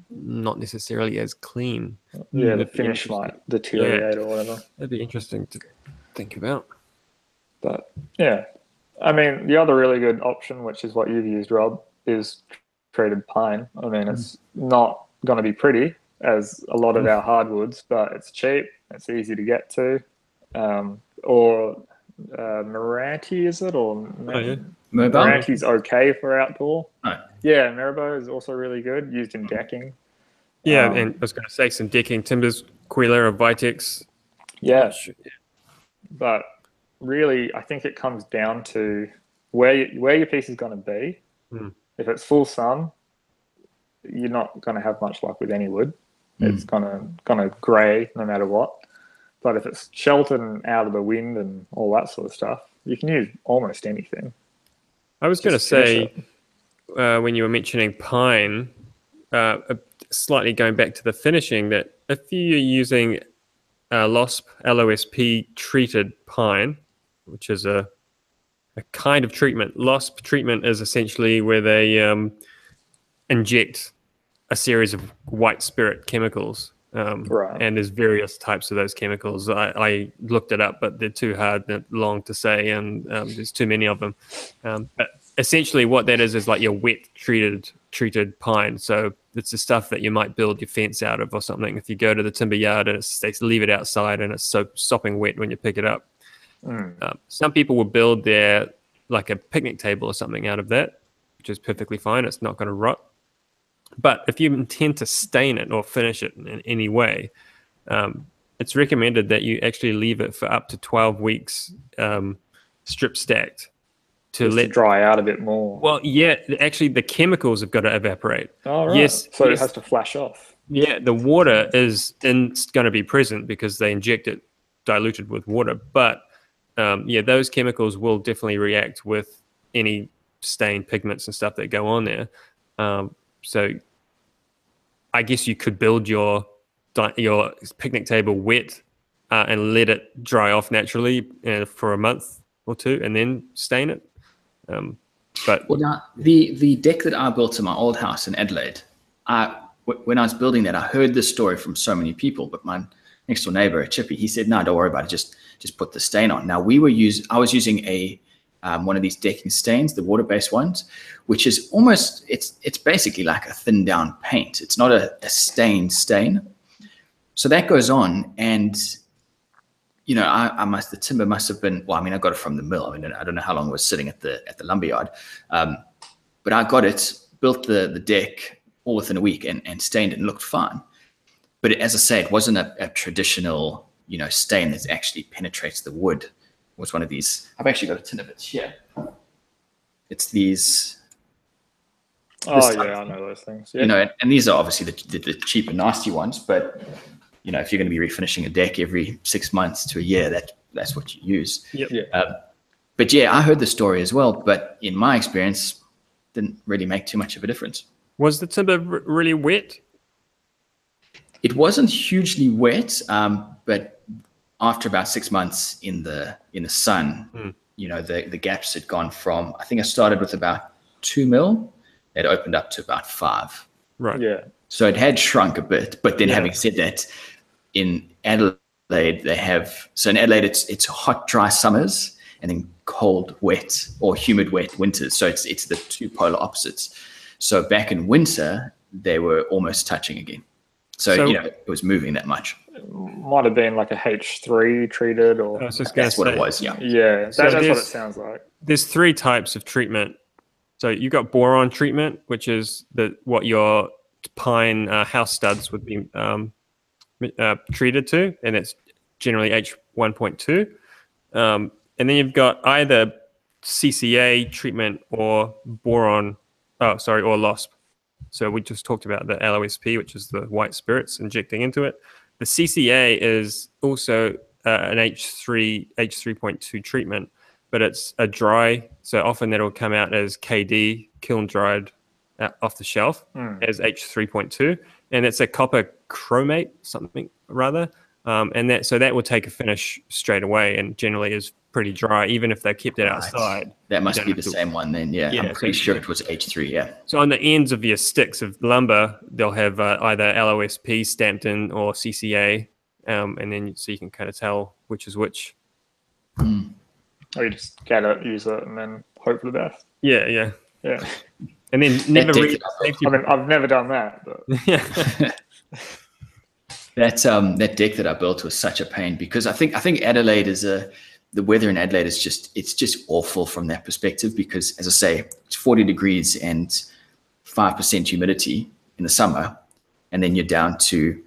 not necessarily as clean. yeah, the That'd be finish interesting. might deteriorate or whatever. That'd be interesting to think about. But yeah, I mean, the other really good option, which is what you've used, Rob, is treated pine. I mean, it's not going to be pretty as a lot of our hardwoods, but it's cheap. It's easy to get to. Um, or uh, Meranti, is it? Or Oh, yeah. Mobile. Meranti's okay for outdoor. Right. Yeah, Merbau is also really good, used in decking. Yeah, Um, and I was going to say some decking timbers, Quilera, Vitex. Yeah, but really, I think it comes down to where you, where your piece is going to be. Hmm. If it's full sun, you're not going to have much luck with any wood. It's gonna gonna grey no matter what. But if it's sheltered and out of the wind and all that sort of stuff, you can use almost anything. I was going to say uh, when you were mentioning pine, uh, uh, slightly going back to the finishing, that if you're using uh, LOSP LOSP treated pine, which is a a kind of treatment, LOSP treatment is essentially where they um, inject a series of white spirit chemicals. Um, Right. And there's various types of those chemicals. I, I looked it up, but they're too hard and long to say, and um, there's too many of them. Um, but essentially, what that is is like your wet treated treated pine. So it's the stuff that you might build your fence out of or something. If you go to the timber yard and it's, they leave it outside and it's so sopping wet when you pick it up. Mm. Um, some people will build their like a picnic table or something out of that, which is perfectly fine. It's not going to rot. But if you intend to stain it or finish it in any way, um, it's recommended that you actually leave it for up to 12 weeks um, strip stacked to Just to let. dry out a bit more. Well, yeah, actually, the chemicals have got to evaporate. oh, right. yes, So yes. it has to flash off. Yeah, the water is in, going to be present because they inject it diluted with water. But um, yeah, those chemicals will definitely react with any stained pigments and stuff that go on there. Um, so I guess you could build your your picnic table wet uh, and let it dry off naturally uh, for a month or two, and then stain it. Um, but Well, now the the deck that I built in my old house in Adelaide, I w- when I was building that, I heard this story from so many people. But my next door neighbor, Chippy, he said, "No, don't worry about it. Just just put the stain on." Now we were use I was using a um, one of these decking stains, the water-based ones, which is almost it's it's basically like a thin down paint. It's not a, a stained stain. So that goes on, and you know, I, I must the timber must have been well. I mean, I got it from the mill. I mean, I don't know how long it was sitting at the at the lumberyard, um, but I got it, built the the deck all within a week, and and stained it and looked fine. But it, as I say, it wasn't a, a traditional you know stain that actually penetrates the wood. It was one of these. I've actually got a tin of it here. It's these Oh, yeah, I know those things. Yeah. you know, and, and these are obviously the, the, the cheap and nasty ones, but you know, if you're going to be refinishing a deck every six months to a year, that that's what you use. Yep. Yeah. Um, but yeah, I heard the story as well, but in my experience, didn't really make too much of a difference. was the timber r- really wet? It wasn't hugely wet, um, but after about six months in the in the sun, Hmm. you know, the the gaps had gone from I think I started with about two mil, it opened up to about five. Right. yeah. So it had shrunk a bit. But then Yeah. having said that, in Adelaide they have so in Adelaide it's it's hot, dry summers and then cold, wet or humid, wet winters. So it's it's the two polar opposites. So back in winter they were almost touching again. So, So- you know it was moving that much. Might have been like a H3 treated or. I was just That's to what say. it was. Yeah. yeah, that, So that's what it sounds like. there's three types of treatment. So you got boron treatment, which is the what your pine uh, house studs would be um, uh, treated to, and it's generally H one point two. Um, and then you've got either CCA treatment or boron. Oh, sorry, or LOSP. So we just talked about the LOSP, which is the white spirits injecting into it. The CCA is also uh, an H3 H3.2 treatment, but it's a dry. So often that'll come out as KD, kiln dried uh, off the shelf Hmm. as H3.2, and it's a copper chromate, something rather. Um, and that so that will take a finish straight away, and generally is pretty dry, even if they kept it Right. outside. That must be the to- same one then. Yeah. Yeah, I'm pretty so- sure it was H3. Yeah. So on the ends of your sticks of lumber, they'll have uh, either LOSP stamped in or CCA, um, and then so you can kind of tell which is which. Or you just get it, use it, and then hope for the best. Yeah, yeah, Yeah. <laughs> and then never deck really it up. safety. I mean, I've never done that, but <laughs> yeah, <laughs> That um that deck that I built was such a pain because I think I think Adelaide is a the weather in Adelaide is just it's just awful from that perspective because as I say it's 40 degrees and 5% humidity in the summer and then you're down to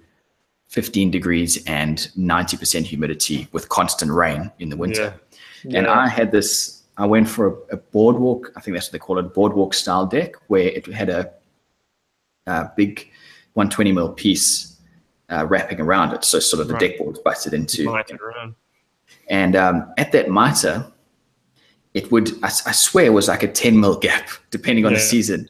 15 degrees and 90% humidity with constant rain in the winter. And Yeah. I had this, I went for a, a boardwalk, I think that's what they call it, boardwalk style deck, where it had a, a big 120 mil piece uh, wrapping around it. So sort of the Right. deck board butted into. And um, at that mitre, it would I, I swear it was like a 10 mil gap depending on the season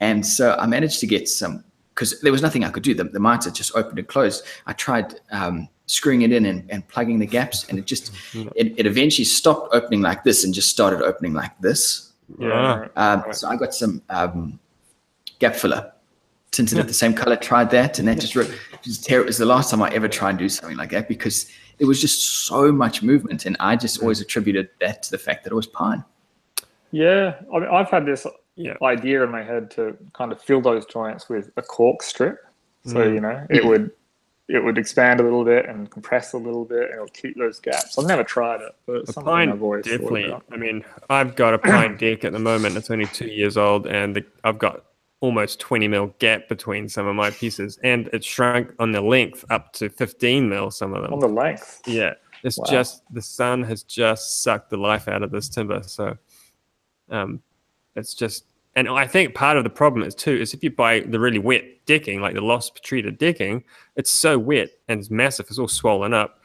and so i managed to get some because there was nothing i could do the, the mitre just opened and closed i tried um, screwing it in and, and plugging the gaps. And it just it, it eventually stopped opening like this and just started opening like this. Yeah. um, so i got some um, gap filler tinted it the same color tried that and that just, re- just ter- it was the last time i ever tried and do something like that because there was just so much movement and i just always attributed that to the fact that it was pine. Yeah, I mean, I've had this Yeah. idea in my head to kind of fill those joints with a cork strip. So Mm. you know, it would it would expand a little bit and compress a little bit, and it'll keep those gaps. I've never tried it, but something pine I've always thought definitely. I mean, I've got a pine <clears throat> deck at the moment. It's only two years old, and the, I've got almost 20 mil gap between some of my pieces, and it shrunk on the length up to 15 mil. Some of them. On the length, Yeah, it's Wow. just the sun has just sucked the life out of this timber. So, um, it's just, and I think part of the problem is too is if you buy the really wet decking, like the loss treated decking, it's so wet and it's massive. It's all swollen up.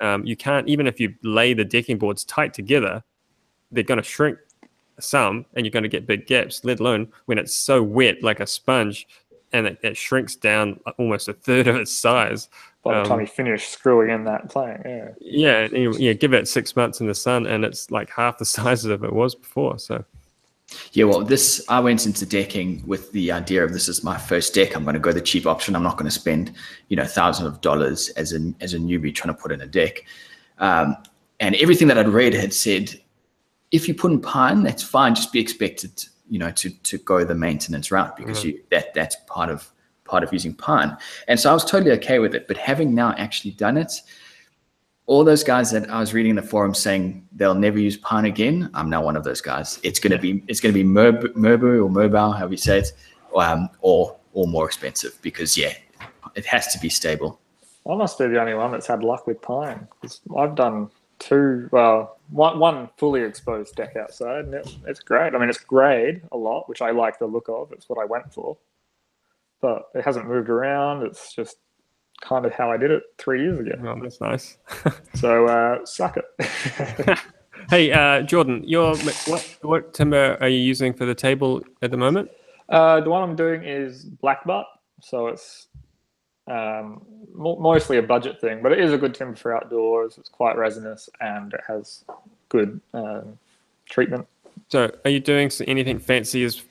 Um, you can't even if you lay the decking boards tight together, they're going to shrink some, and you're going to get big gaps. Let alone when it's so wet, like a sponge, and it, it shrinks down almost a third of its size. by the Um, time you finish screwing in that plank, yeah. Yeah, you- yeah. Give it six months in the sun, and it's like half the <laughs> size of it was before. So Yeah, well, this I went into decking with the idea of this is my first deck. I'm going to go the cheap option. I'm not going to spend, you know, thousands of dollars as a as a newbie trying to put in a deck. Um, and everything that I'd read had said, if you put in pine, that's fine. Just be expected, you know, to to go the maintenance route because you that that's part of part of using pine. And so I was totally okay with it. But having now actually done it, all those guys that I was reading in the forum saying they'll never use pine again, I'm now one of those guys. It's gonna be it's gonna be Merb, Merbu or Merbau, however you say it, um, or or more expensive because yeah, it has to be stable. I must be the only one that's had luck with pine. I've done two, well, one, one fully exposed deck outside, and it, it's great. I mean, it's grayed a lot, which I like the look of. It's what I went for. But it hasn't moved around. It's just kind of how I did it three years ago. well, that's nice. <laughs> So uh, suck it. <laughs> <laughs> hey, uh, Jordan, your what what timber are you using for the table at the moment? uh, the one I'm doing is black butt, so it's um, mo- mostly a budget thing, but it is a good timber for outdoors. It's quite resinous and it has good um, treatment. So, are you doing anything fancy as,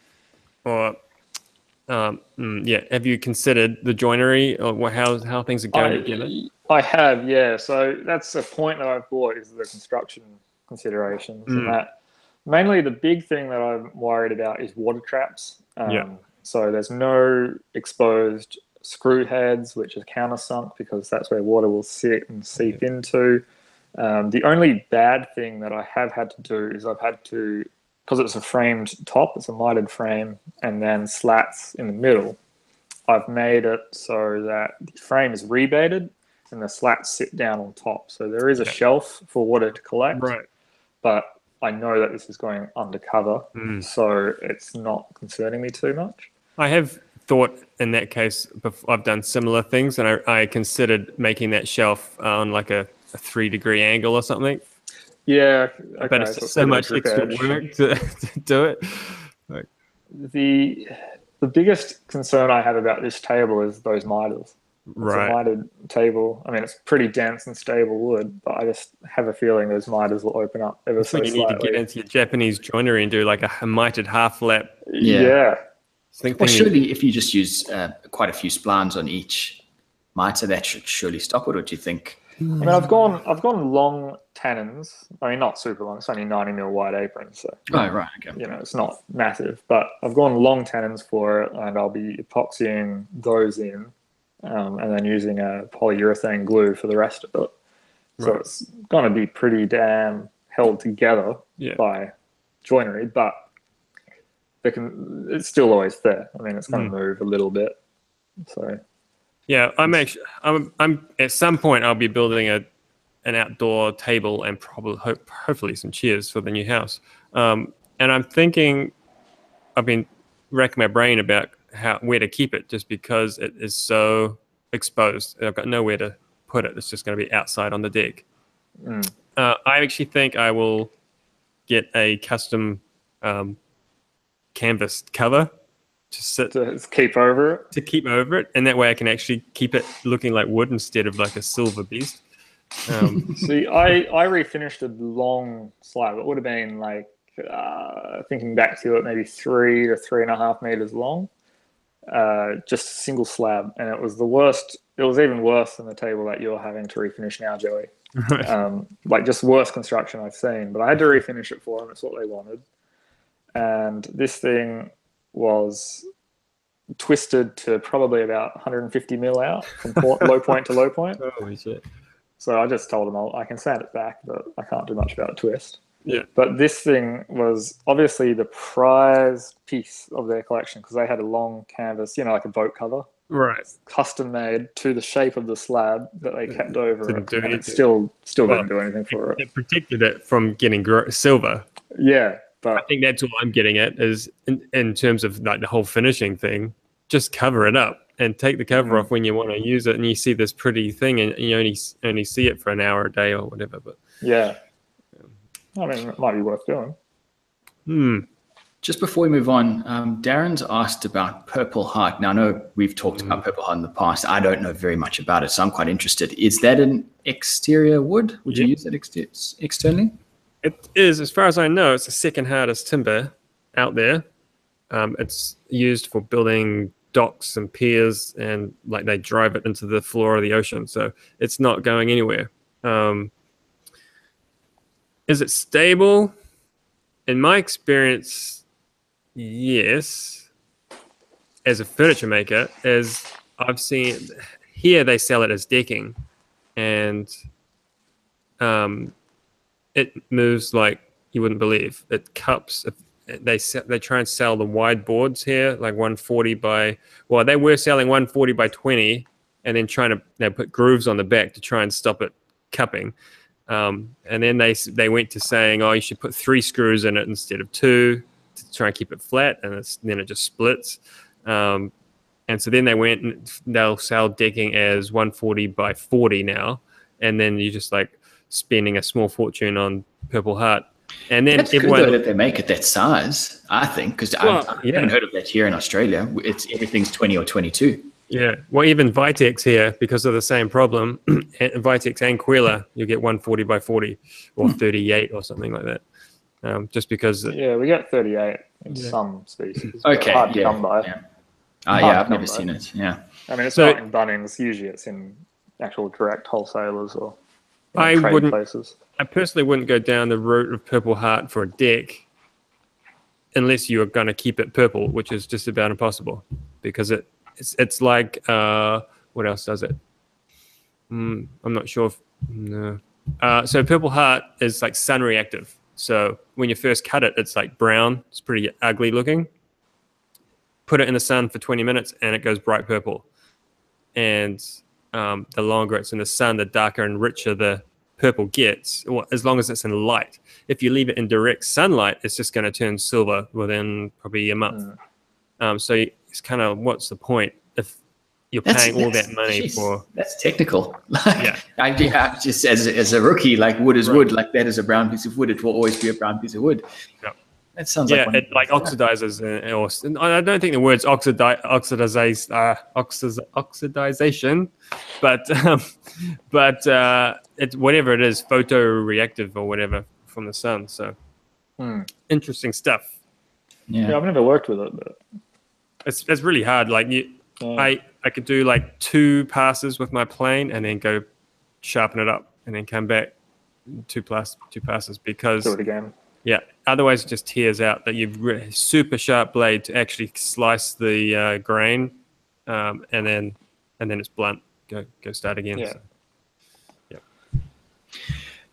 or, um, mm, yeah? Have you considered the joinery or how how things are going together? I, I have, yeah. So that's a point that I've brought is the construction considerations, Mm. and that mainly the big thing that I'm worried about is water traps. Um, Yeah. So there's no exposed screw heads, which is countersunk because that's where water will sit and seep into. Um, the only bad thing that I have had to do is I've had to, because it's a framed top, it's a mitered frame, and then slats in the middle. I've made it so that the frame is rebated and the slats sit down on top. So there is a Yeah. shelf for water to collect, Right. but I know that this is going undercover, Mm. so it's not concerning me too much. I have thought in that case, I've done similar things, and I, I considered making that shelf on like a, a three degree angle or something. Yeah, okay, but it's so so bit of a much extra work to, to do it. The the biggest concern I have about this table is those miters. It's a Right. mitered table. I mean, it's pretty dense and stable wood, but I just have a feeling those miters will open up ever So so you need to get into your Japanese joinery and do like a mitered half lap. Yeah. yeah. Think Well, thing- surely if you just use uh, quite a few splines on each mitre, that should surely stop it. Or do you think? I mean, I've gone I've gone long tenons. I mean, not super long. It's only ninety mil wide apron, so Oh, right. Okay. you know it's not massive. But I've gone long tenons for it, and I'll be epoxying those in, um, and then using a polyurethane glue for the rest of it. So Right. it's going to be pretty damn held together Yeah. by joinery, but they can. It's still always there. I mean, it's going Mm. to move a little bit. So Yeah, I'm actually. I'm. I'm at some point. I'll be building a an outdoor table and probably hope, hopefully some chairs for the new house. Um, and I'm thinking. I've been racking my brain about how where to keep it, just because it is so exposed. I've got nowhere to put it. It's just going to be outside on the deck. mm, Uh, I actually think I will get a custom um, canvas cover to sit To keep over it. to keep over it, and that way I can actually keep it looking like wood instead of like a silver beast. Um, <laughs> See, I, I refinished a long slab. It would have been like, uh, thinking back to it, maybe three to three and a half meters long. Uh, just a single slab. And it was the worst. It was even worse than the table that you're having to refinish now, Joey. Um, like just worst construction I've seen. But I had to refinish it for them. It's what they wanted. And this thing was twisted to probably about 150 mil out from low point to low point. <laughs> Holy shit! So I just told him I'll, I can sand it back, but I can't do much about a twist. Yeah. But this thing was obviously the prized piece of their collection because they had a long canvas, you know, like a boat cover, Right. custom made to the shape of the slab that they kept mm-hmm. over Didn't it, do and it still still Well, didn't do anything for it. It protected it from getting silver. Yeah, I think that's all I'm getting at is in, in terms of like the whole finishing thing. Just cover it up and take the cover Mhm. off when you want to use it, and you see this pretty thing, and you only only see it for an hour a day or whatever. But yeah, I mean, it might be worth doing. hmm, Just before we move on, um, Darren's asked about Purple Heart. Now, I know we've talked about Purple Heart in the past. I don't know very much about it, so I'm quite interested. Is that an exterior wood? Would you use that exter- externally? It is, as far as I know, it's the second hardest timber out there. Um, it's used for building docks and piers, and like they drive it into the floor of the ocean. So it's not going anywhere. Um, is it stable? In my experience, yes. As a furniture maker, as I've seen here, they sell it as decking, and um, it moves like you wouldn't believe. It cups. They they try and sell the wide boards here, like 140 by. Well, they were selling 140 by 20, and then trying to they put grooves on the back to try and stop it cupping. Um, and then they they went to saying, oh, you should put three screws in it instead of two to try and keep it flat, and then it just splits. Um, and so then they went and they'll sell decking as 140 by 40 now, and then you just like spending a small fortune on Purple Heart. And then That's good everyone, though that they make it that size. I think because Well, I, I yeah. haven't heard of that here in Australia. It's everything's twenty or twenty-two. yeah, well, even Vitex here because of the same problem, <clears throat> Vitex and Kwila, you get 140 by 40 or 38 or something like that. Um, just because, Yeah, we get 38 in Yeah. some species. Okay, hard to yeah, come by. yeah. Uh, Hard yeah, I've never by. seen it. Yeah. I mean, it's So- not in Bunnings. Usually, it's in actual direct wholesalers or you know, I wouldn't- places. I personally wouldn't go down the route of Purple Heart for a deck unless you are going to keep it purple, which is just about impossible because it it's, it's like uh, what else does it? Mm, I'm not sure. If, no. Uh, so Purple Heart is like sun reactive. So when you first cut it, it's like brown. It's pretty ugly looking. Put it in the sun for 20 minutes and it goes bright purple. And um, the longer it's in the sun, the darker and richer the purple gets, well, as long as it's in light. If you leave it in direct sunlight, it's just going to turn silver within probably a month. Mm. Um, so it's kind of what's the point if you're That's, paying all that money jeez, for? that's technical. <laughs> Like, Yeah. I, just as a, as a rookie, like wood is Right. wood. Like that is a brown piece of wood. It will always be a brown piece of wood. Yeah. That sounds Yeah, like one it like oxidizes, or and I don't think the words oxidi- oxidize, uh, oxidiz- oxidization, but <laughs> um, but uh, it's whatever it is, photoreactive or whatever from the sun. So Hmm. interesting stuff. Yeah. Yeah, I've never worked with it, but It's it's really hard. Like you, yeah. I I could do like two passes with my plane and then go sharpen it up and then come back two plus two passes because do it again. yeah, otherwise it just tears out. That you've re- super sharp blade to actually slice the uh, grain, um, and then and then it's blunt. Go go start again. Yeah. So,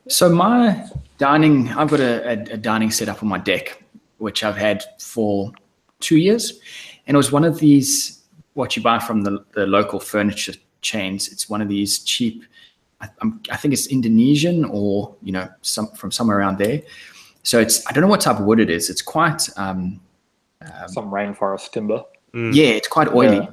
So my dining, I've got a, a, a dining set up on my deck, which I've had for two years, and it was one of these what you buy from the, the local furniture chains. It's one of these cheap. I, I'm, I think it's Indonesian or you know some from somewhere around there. So it's I don't know what type of wood it is. It's quite um, Some rainforest timber. Mm. yeah, it's quite oily. Yeah.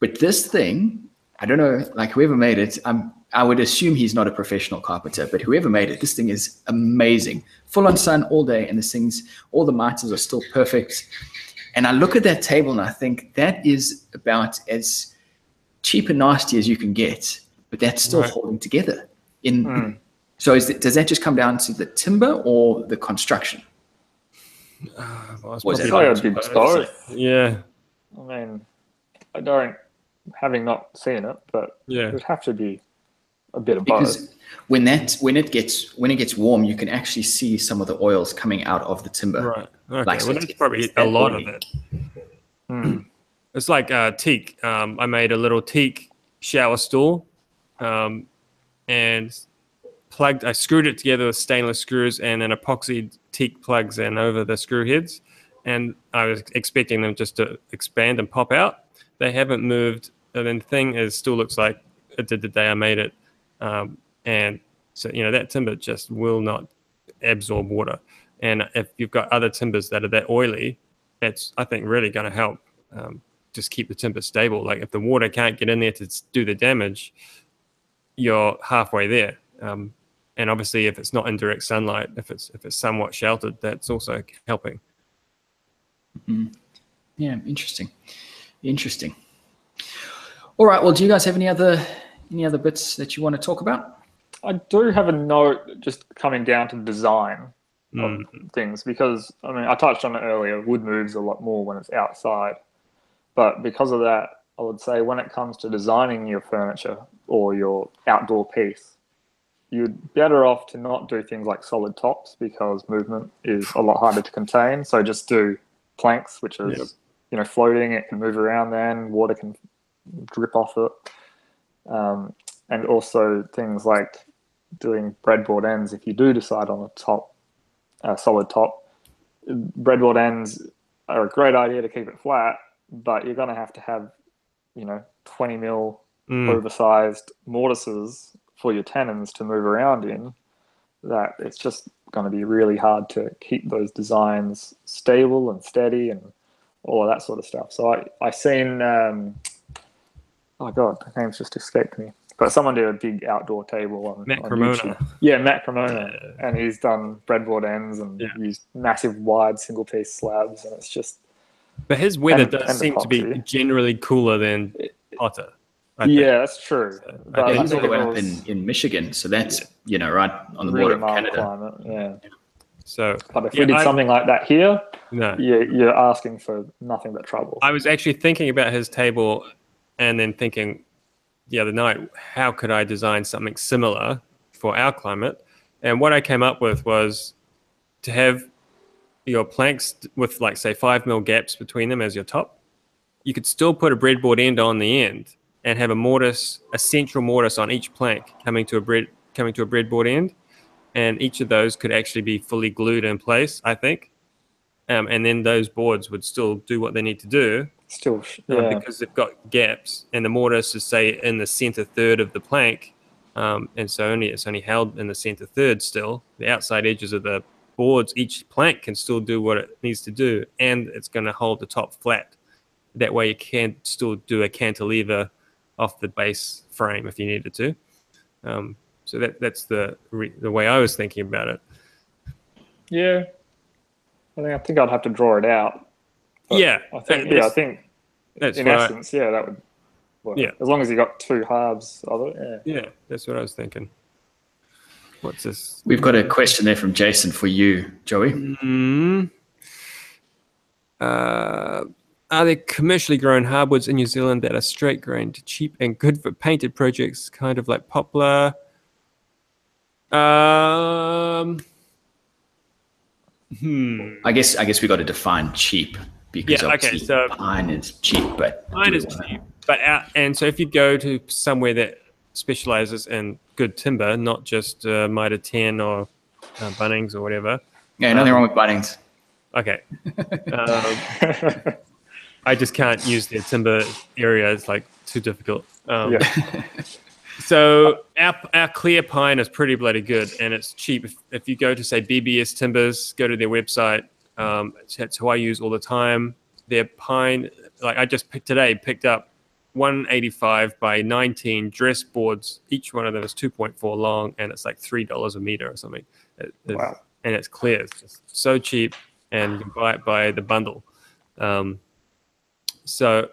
But this thing I don't know, like whoever made it, I'm, I would assume he's not a professional carpenter, but whoever made it, this thing is amazing. Full on sun all day, and this thing's, all the miters are still perfect. And I look at that table and I think that is about as cheap and nasty as you can get, but that's still Right. holding together. In Mm. So is it, does that just come down to the timber or the construction? Uh, well, it's Was probably it Probably like would be both. both. Yeah, I mean, I don't, having not seen it, but yeah. it yeah, would have to be a bit of both. Because when that when it gets when it gets warm, you can actually see some of the oils coming out of the timber. right. Okay, Like, so well, it's- that's probably it's a that lot of it. Mm. <clears throat> It's like uh, teak. Um, I made a little teak shower stool, um, and plugged. I screwed it together with stainless screws and then epoxied teak plugs in over the screw heads, and I was expecting them just to expand and pop out. They haven't moved, and then the thing is still looks like it did the day I made it, um, and so you know that timber just will not absorb water. And if you've got other timbers that are that oily, that's I think really going to help um, just keep the timber stable. Like if the water can't get in there to do the damage, you're halfway there. Um, and obviously, if it's not in direct sunlight, if it's if it's somewhat sheltered, that's also helping. Yeah, interesting. Interesting. All right. Well, do you guys have any other any other bits that you want to talk about? I do have a note just coming down to design Mm. of things because I mean I touched on it earlier. Wood moves a lot more when it's outside, but because of that, I would say when it comes to designing your furniture or your outdoor piece, you're better off to not do things like solid tops because movement is a lot harder to contain. So just do planks, which is Yep. you know floating. It can move around. Then water can drip off it, um, and also things like doing breadboard ends. If you do decide on a top, a solid top, breadboard ends are a great idea to keep it flat, but you're going to have to have, you know, 20 mil Mm. oversized mortises for your tenons to move around in. That it's just going to be really hard to keep those designs stable and steady and all of that sort of stuff. So I I seen um, oh god, the name's just escaped me. But someone did a big outdoor table on, Matt on Cremona. YouTube. Yeah, Matt Cremona, and he's done breadboard ends and Yeah. used massive wide single piece slabs, and it's just But his weather And- does and seem to be generally cooler than hotter. I think. yeah, that's true. So, But I I think he's all think the way up in, in Michigan, so that's you know right on the really border of mild Canada. climate. Yeah, So but if Yeah, we did I- something like that here, no, you're, you're asking for nothing but trouble. I was actually thinking about his table and then thinking the other night, how could I design something similar for our climate? And what I came up with was to have your planks with, like, say, five mil gaps between them as your top. You could still put a breadboard end on the end and have a mortise, a central mortise on each plank coming to a bread coming to a breadboard end, and each of those could actually be fully glued in place. I think, um, and then those boards would still do what they need to do Still, um, yeah, because they've got gaps, and the mortise is say in the center third of the plank, um, and so only it's only held in the center third still. The outside edges of the boards, each plank can still do what it needs to do, and it's going to hold the top flat. That way, you can still do a cantilever off the base frame if you needed to. Um, so that that's the re- the way I was thinking about it. yeah. I think I think I'd have to draw it out. Yeah, I think yeah, I think that's in what I- essence, yeah, that would. Work. Yeah. as long as you got two halves of it. Yeah. yeah, that's what I was thinking. What's this? We've got a question there from Jason for you, Joey. Mm. Uh, are there commercially grown hardwoods in New Zealand that are straight grained, cheap, and good for painted projects, kind of like poplar? Um, hmm. I guess I guess we got to define cheap because Yeah, okay, obviously so- pine is cheap, but pine is we wanna- cheap, but out, and so if you go to somewhere that specializes in good timber, not just uh, Mitre 10 or uh, Bunnings or whatever. Yeah, nothing wrong with Bunnings. Okay. <laughs> Um, I just can't use their timber area. It's like too difficult. Um, yeah. <laughs> So our, our clear pine is pretty bloody good and it's cheap. If, if you go to say BBS Timbers, go to their website. Um, it's- that's who I use all the time. Their pine, like I just picked today, picked up 185 by 19 dress boards. Each one of them is 2.4 long, and it's like three dollars a meter or something. It- Wow. And it's clear. It's just so cheap, and you can buy it by the bundle. Um, so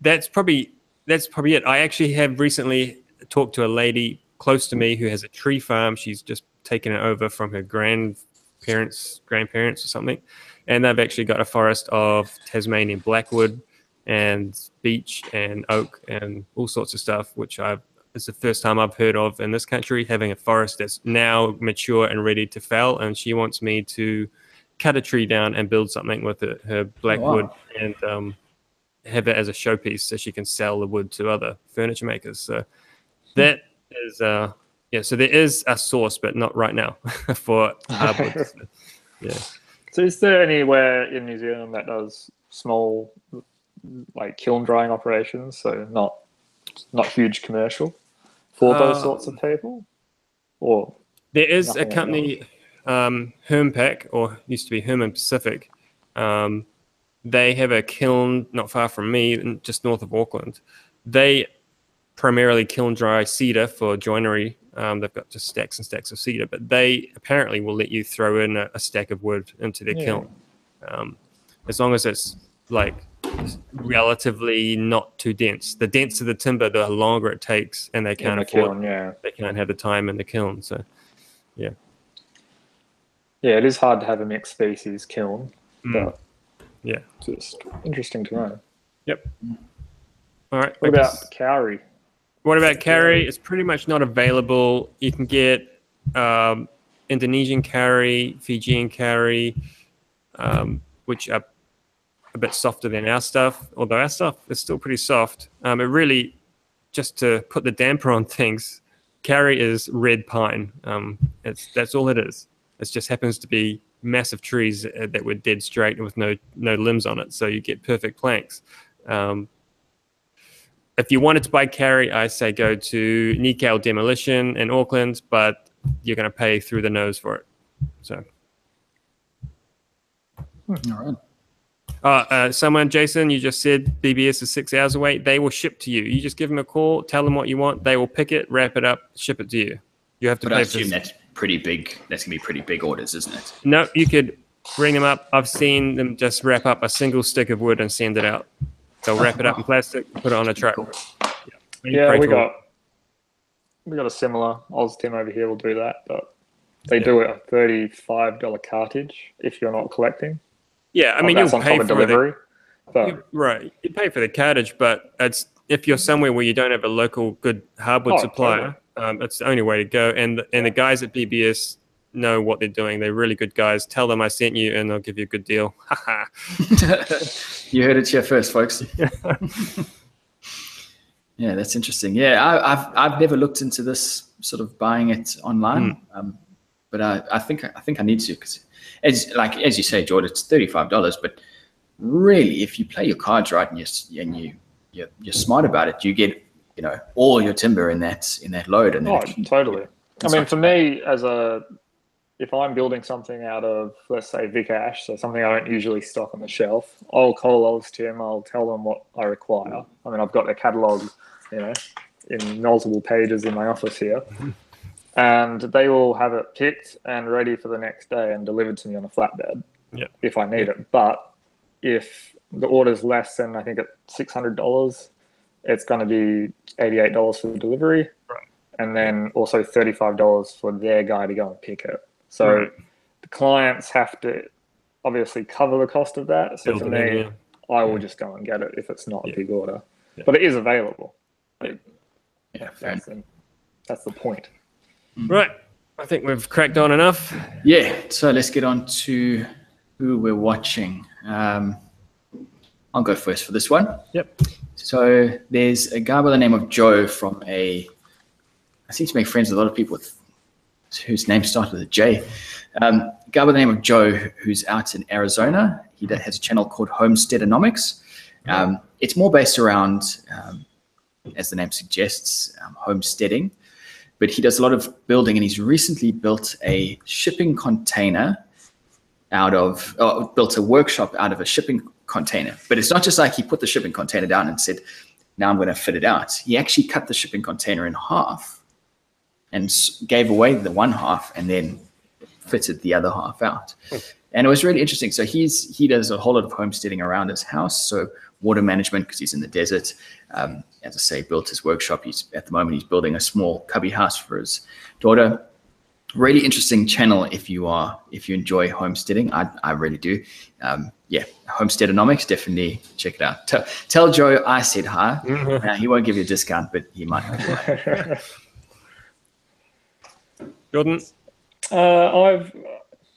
that's probably that's probably it. I actually have recently talked to a lady close to me who has a tree farm. She's just taken it over from her grandparents, grandparents or something, and they've actually got a forest of Tasmanian blackwood and beech and oak and all sorts of stuff, which I've it's the first time I've heard of in this country having a forest that's now mature and ready to fell. And she wants me to cut a tree down and build something with it, her blackwood and um, have it as a showpiece so she can sell the wood to other furniture makers. So that is, uh, yeah, so there is a source, but not right now <laughs> for hardwood. So, yeah. So, is there anywhere in New Zealand that does small, like kiln drying operations? So not not huge commercial for those Uh, sorts of people, or There is a company, um, Hermpac, or used to be Herman Pacific. Um, they have a kiln not far from me, just north of Auckland. They primarily kiln dry cedar for joinery. Um, they've got just stacks and stacks of cedar, but they apparently will let you throw in a, a stack of wood into their Yeah. kiln, um, as long as it's like relatively not too dense. The denser the timber, the longer it takes, and they can't the afford. kiln? Yeah, They can't have the time in the kiln, so. Yeah. Yeah. It is hard to have a mixed species kiln, Mm. but Yeah. just interesting to know. Yep. All right. What about guess- kauri? what about kauri? It's pretty much not available. You can get um, Indonesian kauri, Fijian kauri, um, which are a bit softer than our stuff. Although our stuff is still pretty soft. Um, it really, just to put the damper on things, kauri is red pine. Um, it's that's all it is. It just happens to be massive trees uh, that were dead straight and with no no limbs on it, so you get perfect planks. Um, if you wanted to buy kauri, I say go to Nikau Demolition in Auckland, but you're going to pay through the nose for it. So, All right. uh, uh, someone, Jason, you just said BBS is six hours away. They will ship to you. You just give them a call, tell them what you want. They will pick it, wrap it up, ship it to you. You have to But I pay for assume that's pretty big. That's gonna be pretty big orders, isn't it? No, you could bring them up. I've seen them just wrap up a single stick of wood and send it out. They'll wrap it up in <laughs> plastic, put it on a truck. Cool. Yeah, Pretty we cool. got we got a similar Oz team over here will do that, but they do it a thirty-five dollar cartage if you're not collecting. Yeah, I mean, that's you'll on pay top of for the, delivery. But You- right. You pay for the cartage, but it's if you're somewhere where you don't have a local good hardwood Oh, supplier, um, it's the only way to go. And the, and the guys at BBS know what they're doing. They're really good guys. Tell them I sent you, and they'll give you a good deal. <laughs> You heard it here first, folks. <laughs> <laughs> yeah, that's interesting. Yeah, I, I've I've never looked into this sort of buying it online, um, but I, I think I think I need to because as like as you say, George, it's thirty five dollars. But really, if you play your cards right and you and you you're, you're smart about it, you get you know all your timber in that in that load, and then oh, can- totally. I mean, for too me, as a if I'm building something out of let's say Vic Ash, so something I don't usually stock on the shelf, I'll call Oz Tim. I'll tell them what I require. I mean, I've got their catalog, you know, in multiple pages in my office here. <laughs> And they will have it picked and ready for the next day and delivered to me on a flatbed Yeah. if I need it. But if the order's less than I think at six hundred dollars, it's going to be eighty eight dollars for the delivery, Right. and then also thirty five dollars for their guy to go and pick it. So Right. the clients have to obviously cover the cost of that. So Build for it in, me, yeah. I will just go and get it if it's not Yeah. a big order, Yeah. but it is available. yeah, fair That's the, that's the point. Right. I think we've cracked on enough. Yeah, so let's get on to who we're watching. Um, I'll go first for this one. Yep. So there's a guy by the name of Joe from a. I seem to make friends with a lot of people with, whose name starts with a J. Um, a guy by the name of Joe who's out in Arizona. He has a channel called Homesteadonomics. Um, it's more based around, um, as the name suggests, um, homesteading but he does a lot of building and he's recently built a shipping container out of oh, built a workshop out of a shipping container but it's not just like he put the shipping container down and said now I'm going to fit it out. He actually cut the shipping container in half and gave away the one half and then fitted the other half out. And it was really interesting. So he's he does a whole lot of homesteading around his house. So water management because he's in the desert. Um, as I say, built his workshop. He's at the moment he's building a small cubby house for his daughter. Really interesting channel if you are if you enjoy homesteading. I, I really do. Um, yeah, Homesteadonomics, definitely check it out. Tell, tell Joe I said hi. Uh, he won't give you a discount, but he might. <laughs> Jordan. Uh, I've,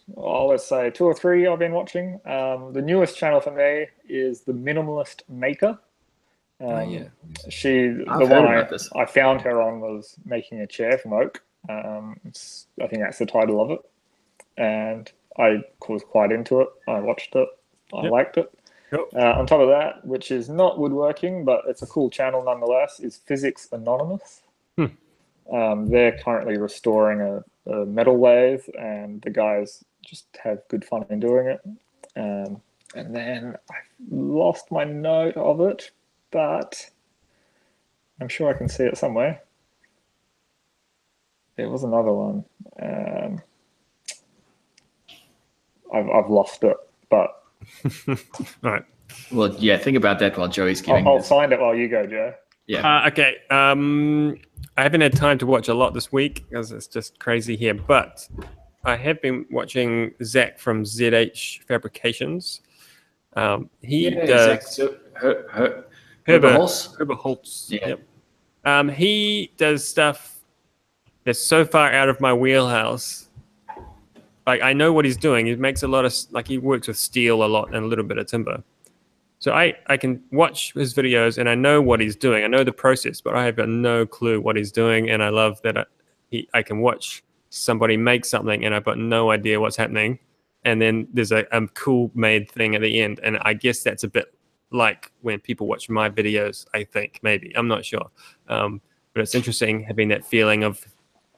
well, let's say two or three I've been watching. Um, the newest channel for me is the Minimalist Maker. Um, Oh, yeah. She, I've the heard one I, this. I found her on was making a chair from oak. Um, I think that's the title of it, and I was quite into it. I watched it. I Yep. liked it. Yep. Uh, on top of that, which is not woodworking, but it's a cool channel nonetheless, is Physics Anonymous. Hmm. Um, they're currently restoring a, a metal lathe, and the guys just have good fun in doing it. Um, and then I lost my note of it, but I'm sure I can see it somewhere. There was another one. Um, I've, I've lost it, but All <laughs> right. Well, yeah, think about that while Joey's giving. I'll, I'll his- find it while you go, Joe. yeah. Uh, okay. Um, I haven't had time to watch a lot this week because it's just crazy here, but I have been watching Zach from ZH Fabrications. Um, he yeah, does Zach, her, her, Herbert, Holz? Herbert Holtz. Yeah. Yep. Um, he does stuff that's so far out of my wheelhouse. Like I know what he's doing. He makes a lot of like he works with steel a lot and a little bit of timber. So I I can watch his videos and I know what he's doing. I know the process, but I have got no clue what he's doing. And I love that I, he I can watch somebody make something and I've got no idea what's happening. And then there's a, a cool made thing at the end. And I guess that's a bit like when people watch my videos, I think maybe I'm not sure, um, but it's interesting having that feeling of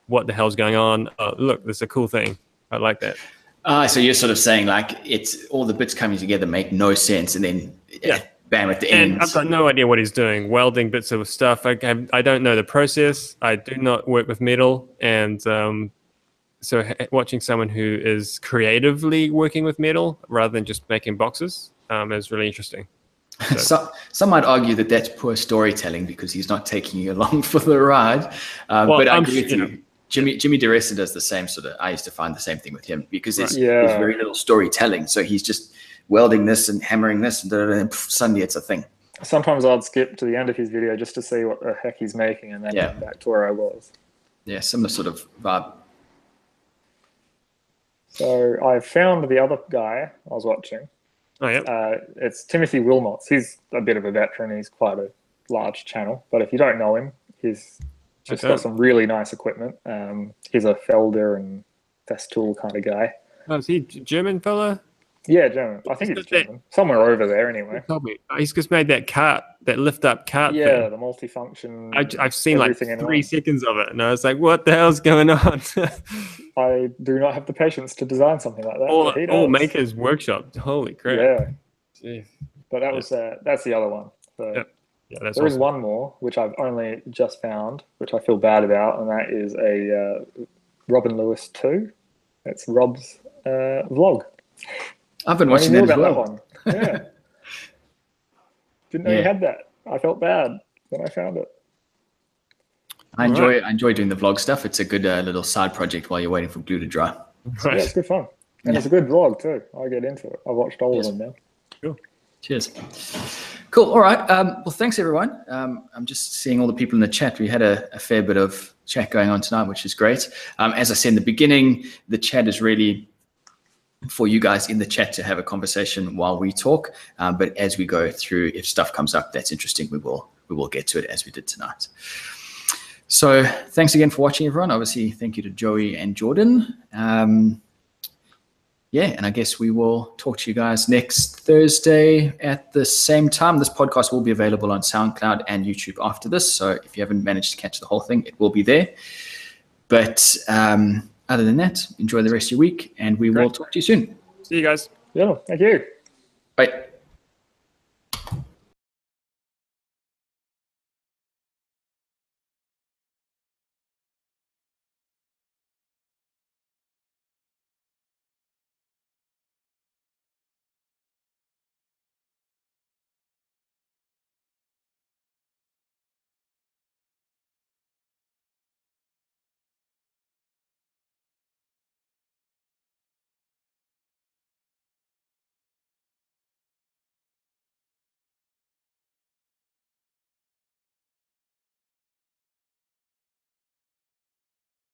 what the hell's going on. Oh, look, there's a cool thing. I like that. Ah, so you're sort of saying like it's all the bits coming together make no sense, and then Yeah. bam at the end. And I've got no idea what he's doing, welding bits of stuff. I, I, I don't know the process. I do not work with metal, and um, so watching someone who is creatively working with metal rather than just making boxes um, is really interesting. some, <laughs> some might argue that that's poor storytelling because he's not taking you along <laughs> for the ride. Um, Well, but I I'm agree with you you. know. Jimmy Jimmy DeResta does the same sort of. I used to find the same thing with him because there's, Right. there's very little storytelling. So he's just welding this and hammering this, and, da, da, da, and suddenly it's a thing. Sometimes I'd skip to the end of his video just to see what the heck he's making and then Yeah. come back to where I was. Yeah, similar sort of vibe. So I found the other guy I was watching. Oh yeah, Uh, it's Timothy Wilmots. He's a bit of a veteran. He's quite a large channel. But if you don't know him, he's just got some really nice equipment. Um, he's a Felder and Festool kind of guy. oh, is he German fella? Yeah, German. I think He's he's that- German. Somewhere over there, anyway. Told me he's just made that cart, that lift up cart. Yeah, thing. the multifunction. I, I've seen like three one. seconds of it, and I was like, "What the hell's going on?" <laughs> I do not have the patience to design something like that. all, all. Maker's Workshop. Holy crap! Yeah, Jeez. but that was uh, that's the other one. So Yep. Yeah, that's there is awesome. one more which I've only just found, which I feel bad about, and that is a uh, Robin Lewis two. It's Rob's uh, vlog. I've been watching knew that as well. that one. Yeah, <laughs> didn't know Yeah. you had that. I felt bad when I found it. I enjoy I enjoy doing the vlog stuff. It's a good uh, little side project while you're waiting for glue to dry. Yeah, it's good fun, and it's a good vlog too. I get into it. I've watched all Yes. of them now. Cheers. Cool. All right. Um, well, thanks everyone. Um, I'm just seeing all the people in the chat. We had a, a fair bit of chat going on tonight, which is great. Um, as I said in the beginning, the chat is really for you guys in the chat to have a conversation while we talk. Um, but as we go through, if stuff comes up that's interesting, we will we will get to it as we did tonight. So thanks again for watching, everyone. Obviously, thank you to Joey and Jordan. Yeah, and I guess we will talk to you guys next Thursday at the same time. This podcast will be available on SoundCloud and YouTube after this. So if you haven't managed to catch the whole thing, it will be there. But um, other than that, enjoy the rest of your week and we will talk to you soon. See you guys. Yeah, thank you. Bye.